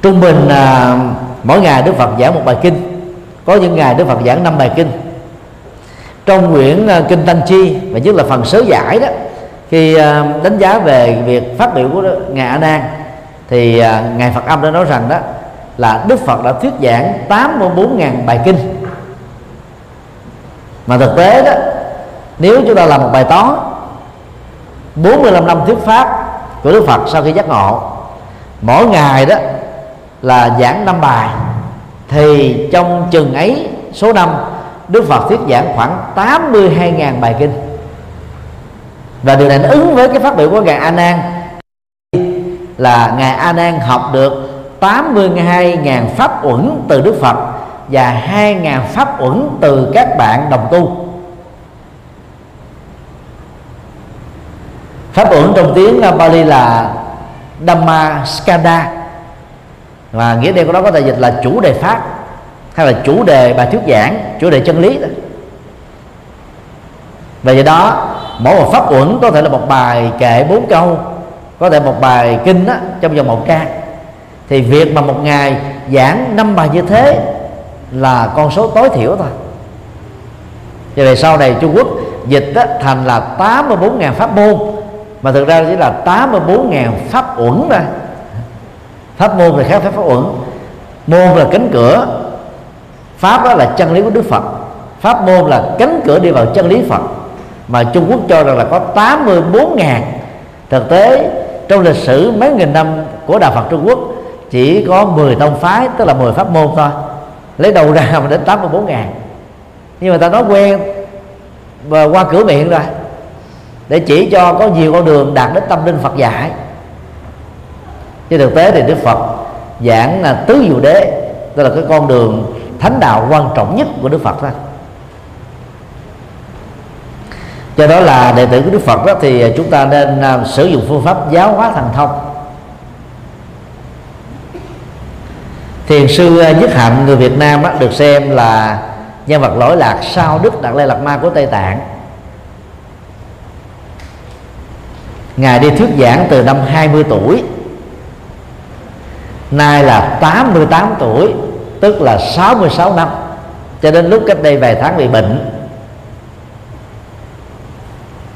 trung bình à, mỗi ngày đức phật giảng một bài kinh. Có những ngày đức phật giảng năm bài kinh. Trong quyển à, kinh tăng chi và nhất là phần sớ giải đó khi à, đánh giá về việc phát biểu của ngài a nan thì à, ngài phật âm đã nói rằng đó là đức phật đã thuyết giảng 84.000 bài kinh. Mà thực tế đó nếu chúng ta làm một bài toán 45 năm thuyết pháp của Đức Phật sau khi giác ngộ mỗi ngày đó là giảng năm bài. Thì trong chừng ấy, số năm, Đức Phật thuyết giảng khoảng 82.000 bài kinh. Và điều này nó ứng với cái phát biểu của ngài A Nan. Là ngài A Nan học được 82.000 pháp uẩn từ Đức Phật và 2.000 pháp uẩn từ các bạn đồng tu. Pháp uẩn trong tiếng Bali là Dhamma Skanda và nghĩa đen của nó có thể dịch là chủ đề pháp hay là chủ đề bài thuyết giảng chủ đề chân lý đó. Và do đó mỗi một pháp uẩn có thể là một bài kệ bốn câu có thể một bài kinh đó, trong vòng một trang thì việc mà một ngày giảng năm bài như thế là con số tối thiểu thôi. Và về sau này Trung Quốc dịch đó, thành là 84.000 pháp môn mà thực ra chỉ là 84.000 pháp uẩn thôi pháp môn thì khác với pháp uẩn. Môn là cánh cửa. Pháp đó là chân lý của Đức Phật. Pháp môn là cánh cửa đi vào chân lý Phật. Mà Trung Quốc cho rằng là có 84 ngàn. Thực tế, trong lịch sử mấy nghìn năm của đạo Phật Trung Quốc, chỉ có 10 tông phái, tức là 10 pháp môn thôi, lấy đầu ra mà đến 84 ngàn. Nhưng mà ta nói quen, và qua cửa miệng rồi, để chỉ cho có nhiều con đường đạt đến tâm linh Phật dạy chứ thực tế thì Đức Phật giảng là tứ diệu đế đó là cái con đường thánh đạo quan trọng nhất của Đức Phật thôi do đó là đệ tử của Đức Phật đó thì chúng ta nên à, sử dụng phương pháp giáo hóa thần thông. Thiền sư à, nhất hạnh người Việt Nam đó, được xem là nhân vật lỗi lạc sau Đức Đạt Lai Lạt Ma của Tây Tạng. Ngài đi thuyết giảng từ năm 20 tuổi. Nay là 88 tuổi, Tức là 66 năm. Cho đến lúc cách đây vài tháng bị bệnh.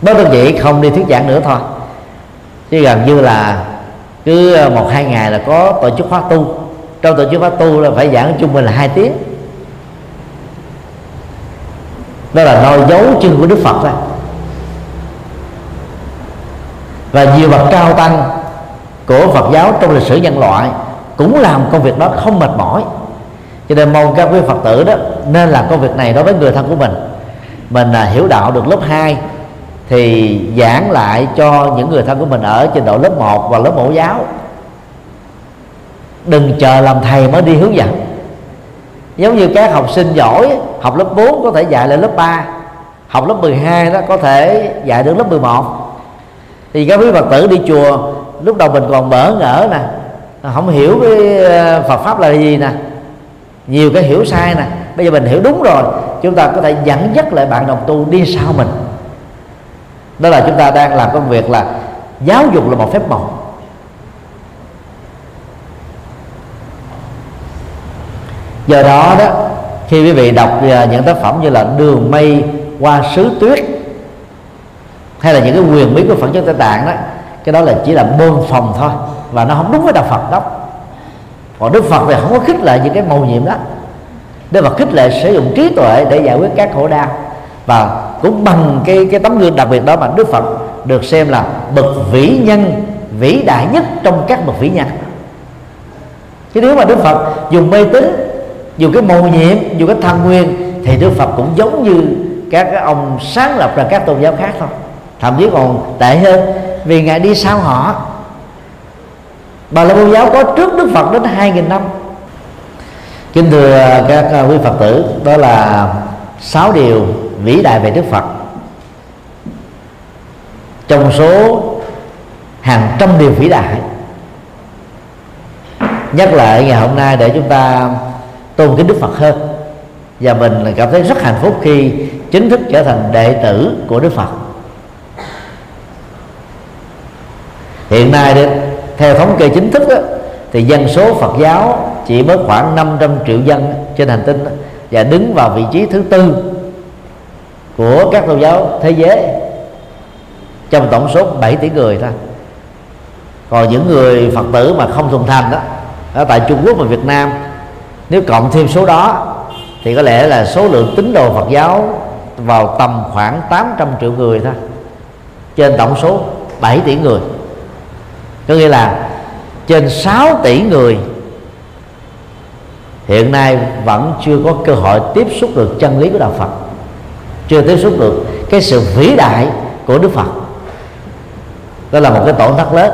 Bất đơn vị không đi thuyết giảng nữa thôi. Chứ gần như là Cứ một, hai ngày là có tổ chức khóa tu. Trong tổ chức khóa tu là phải giảng trung bình là hai tiếng. Đó là noi dấu chân của Đức Phật đó và nhiều bậc cao tăng của Phật giáo trong lịch sử nhân loại cũng làm công việc đó không mệt mỏi. Cho nên mong các quý Phật tử đó nên làm công việc này đối với người thân của mình. Mình à, hiểu đạo được lớp 2 thì giảng lại cho những người thân của mình ở trình độ lớp 1 và lớp mẫu giáo. Đừng chờ làm thầy mới đi hướng dẫn. Giống như các học sinh giỏi học lớp 4 có thể dạy lại lớp 3 học lớp 12 đó có thể dạy được lớp 11 thì các quý phật tử đi chùa lúc đầu mình còn bỡ ngỡ nè À, không hiểu cái ờ, Phật pháp là gì nè. Nhiều cái hiểu sai nè. Bây giờ mình hiểu đúng rồi, chúng ta có thể dẫn dắt lại bạn đồng tu đi sau mình. Đó là chúng ta đang làm công việc là giáo dục là một phép màu. Do đó đó, khi quý vị đọc ờ, những tác phẩm như là đường mây qua sứ tuyết, hay là những cái quyền bí của phật giáo tây tạng đó, cái đó là chỉ là bơm phòng thôi và nó không đúng với đạo phật đó còn đức phật thì không có khích lệ những cái mầu nhiệm đó. Đức phật khích lệ sử dụng trí tuệ để giải quyết các khổ đau. Và cũng bằng cái cái tấm gương đặc biệt đó mà đức phật được xem là bậc vĩ nhân, vĩ đại nhất trong các bậc vĩ nhân. Chứ nếu mà đức phật dùng mê tín, dùng cái mầu nhiệm, dùng cái thăng nguyên thì đức phật cũng giống như các ông sáng lập ra các tôn giáo khác thôi. Thậm chí còn tệ hơn, vì ngài đi sau họ bà la môn giáo có trước đức phật đến hai nghìn năm. Kính thưa à, các à, quý phật tử đó là sáu điều vĩ đại về đức phật. Trong số hàng trăm điều vĩ đại nhắc lại ngày hôm nay để chúng ta tôn kính đức phật hơn. Và mình cảm thấy rất hạnh phúc khi chính thức trở thành đệ tử của đức phật. Hiện nay đấy, theo thống kê chính thức đó, thì dân số Phật giáo chỉ mới khoảng 500 triệu dân trên hành tinh đó, và đứng vào vị trí thứ tư của các tôn giáo thế giới trong tổng số 7 tỷ người thôi. Còn những người Phật tử mà không thuần thành đó ở tại Trung Quốc và Việt Nam nếu cộng thêm số đó thì có lẽ là số lượng tín đồ Phật giáo vào tầm khoảng 800 triệu người thôi trên tổng số 7 tỷ người có nghĩa là trên 6 tỷ người, hiện nay vẫn chưa có cơ hội tiếp xúc được chân lý của đạo Phật. Chưa tiếp xúc được cái sự vĩ đại của Đức Phật. Đó là một cái tổn thất lớn.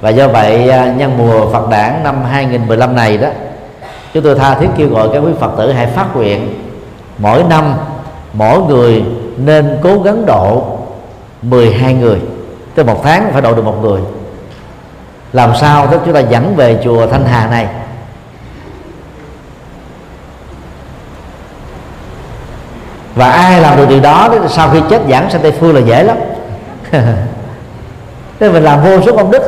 Và do vậy à, nhân mùa Phật đản năm 2015 này đó, chúng tôi tha thiết kêu gọi các quý Phật tử hãy phát nguyện mỗi năm mỗi người nên cố gắng độ 12 người. Tới một tháng phải độ được một người làm sao đó chúng ta dẫn về chùa Thanh Hà này? Và ai làm được điều đó sau khi chết giảng sang tây phương là dễ lắm. Nên mình làm vô số công đức.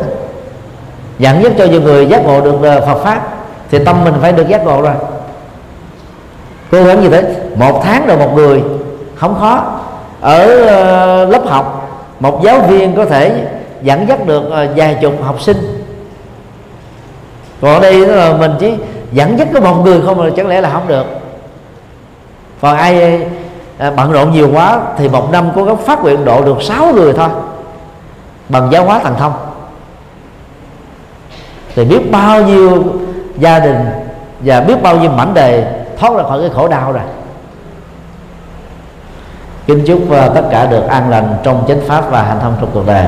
Dẫn dắt cho nhiều người giác ngộ được ờ, Phật pháp, thì tâm mình phải được giác ngộ rồi. Cố gắng như thế. Một tháng rồi một người, không khó. Ở ờ, lớp học, một giáo viên có thể dẫn dắt được ờ, vài chục học sinh. Còn ở đây là mình chỉ dẫn dắt có một người không là chẳng lẽ là không được. Còn ai ờ, bận rộn nhiều quá thì một năm cố gắng phát nguyện độ được sáu người thôi, bằng giáo hóa thần thông. Thì biết bao nhiêu gia đình và biết bao nhiêu mảnh đề thoát ra khỏi cái khổ đau rồi. Kính chúc ờ, tất cả được an lành trong chánh pháp và hành thông trong cuộc đời.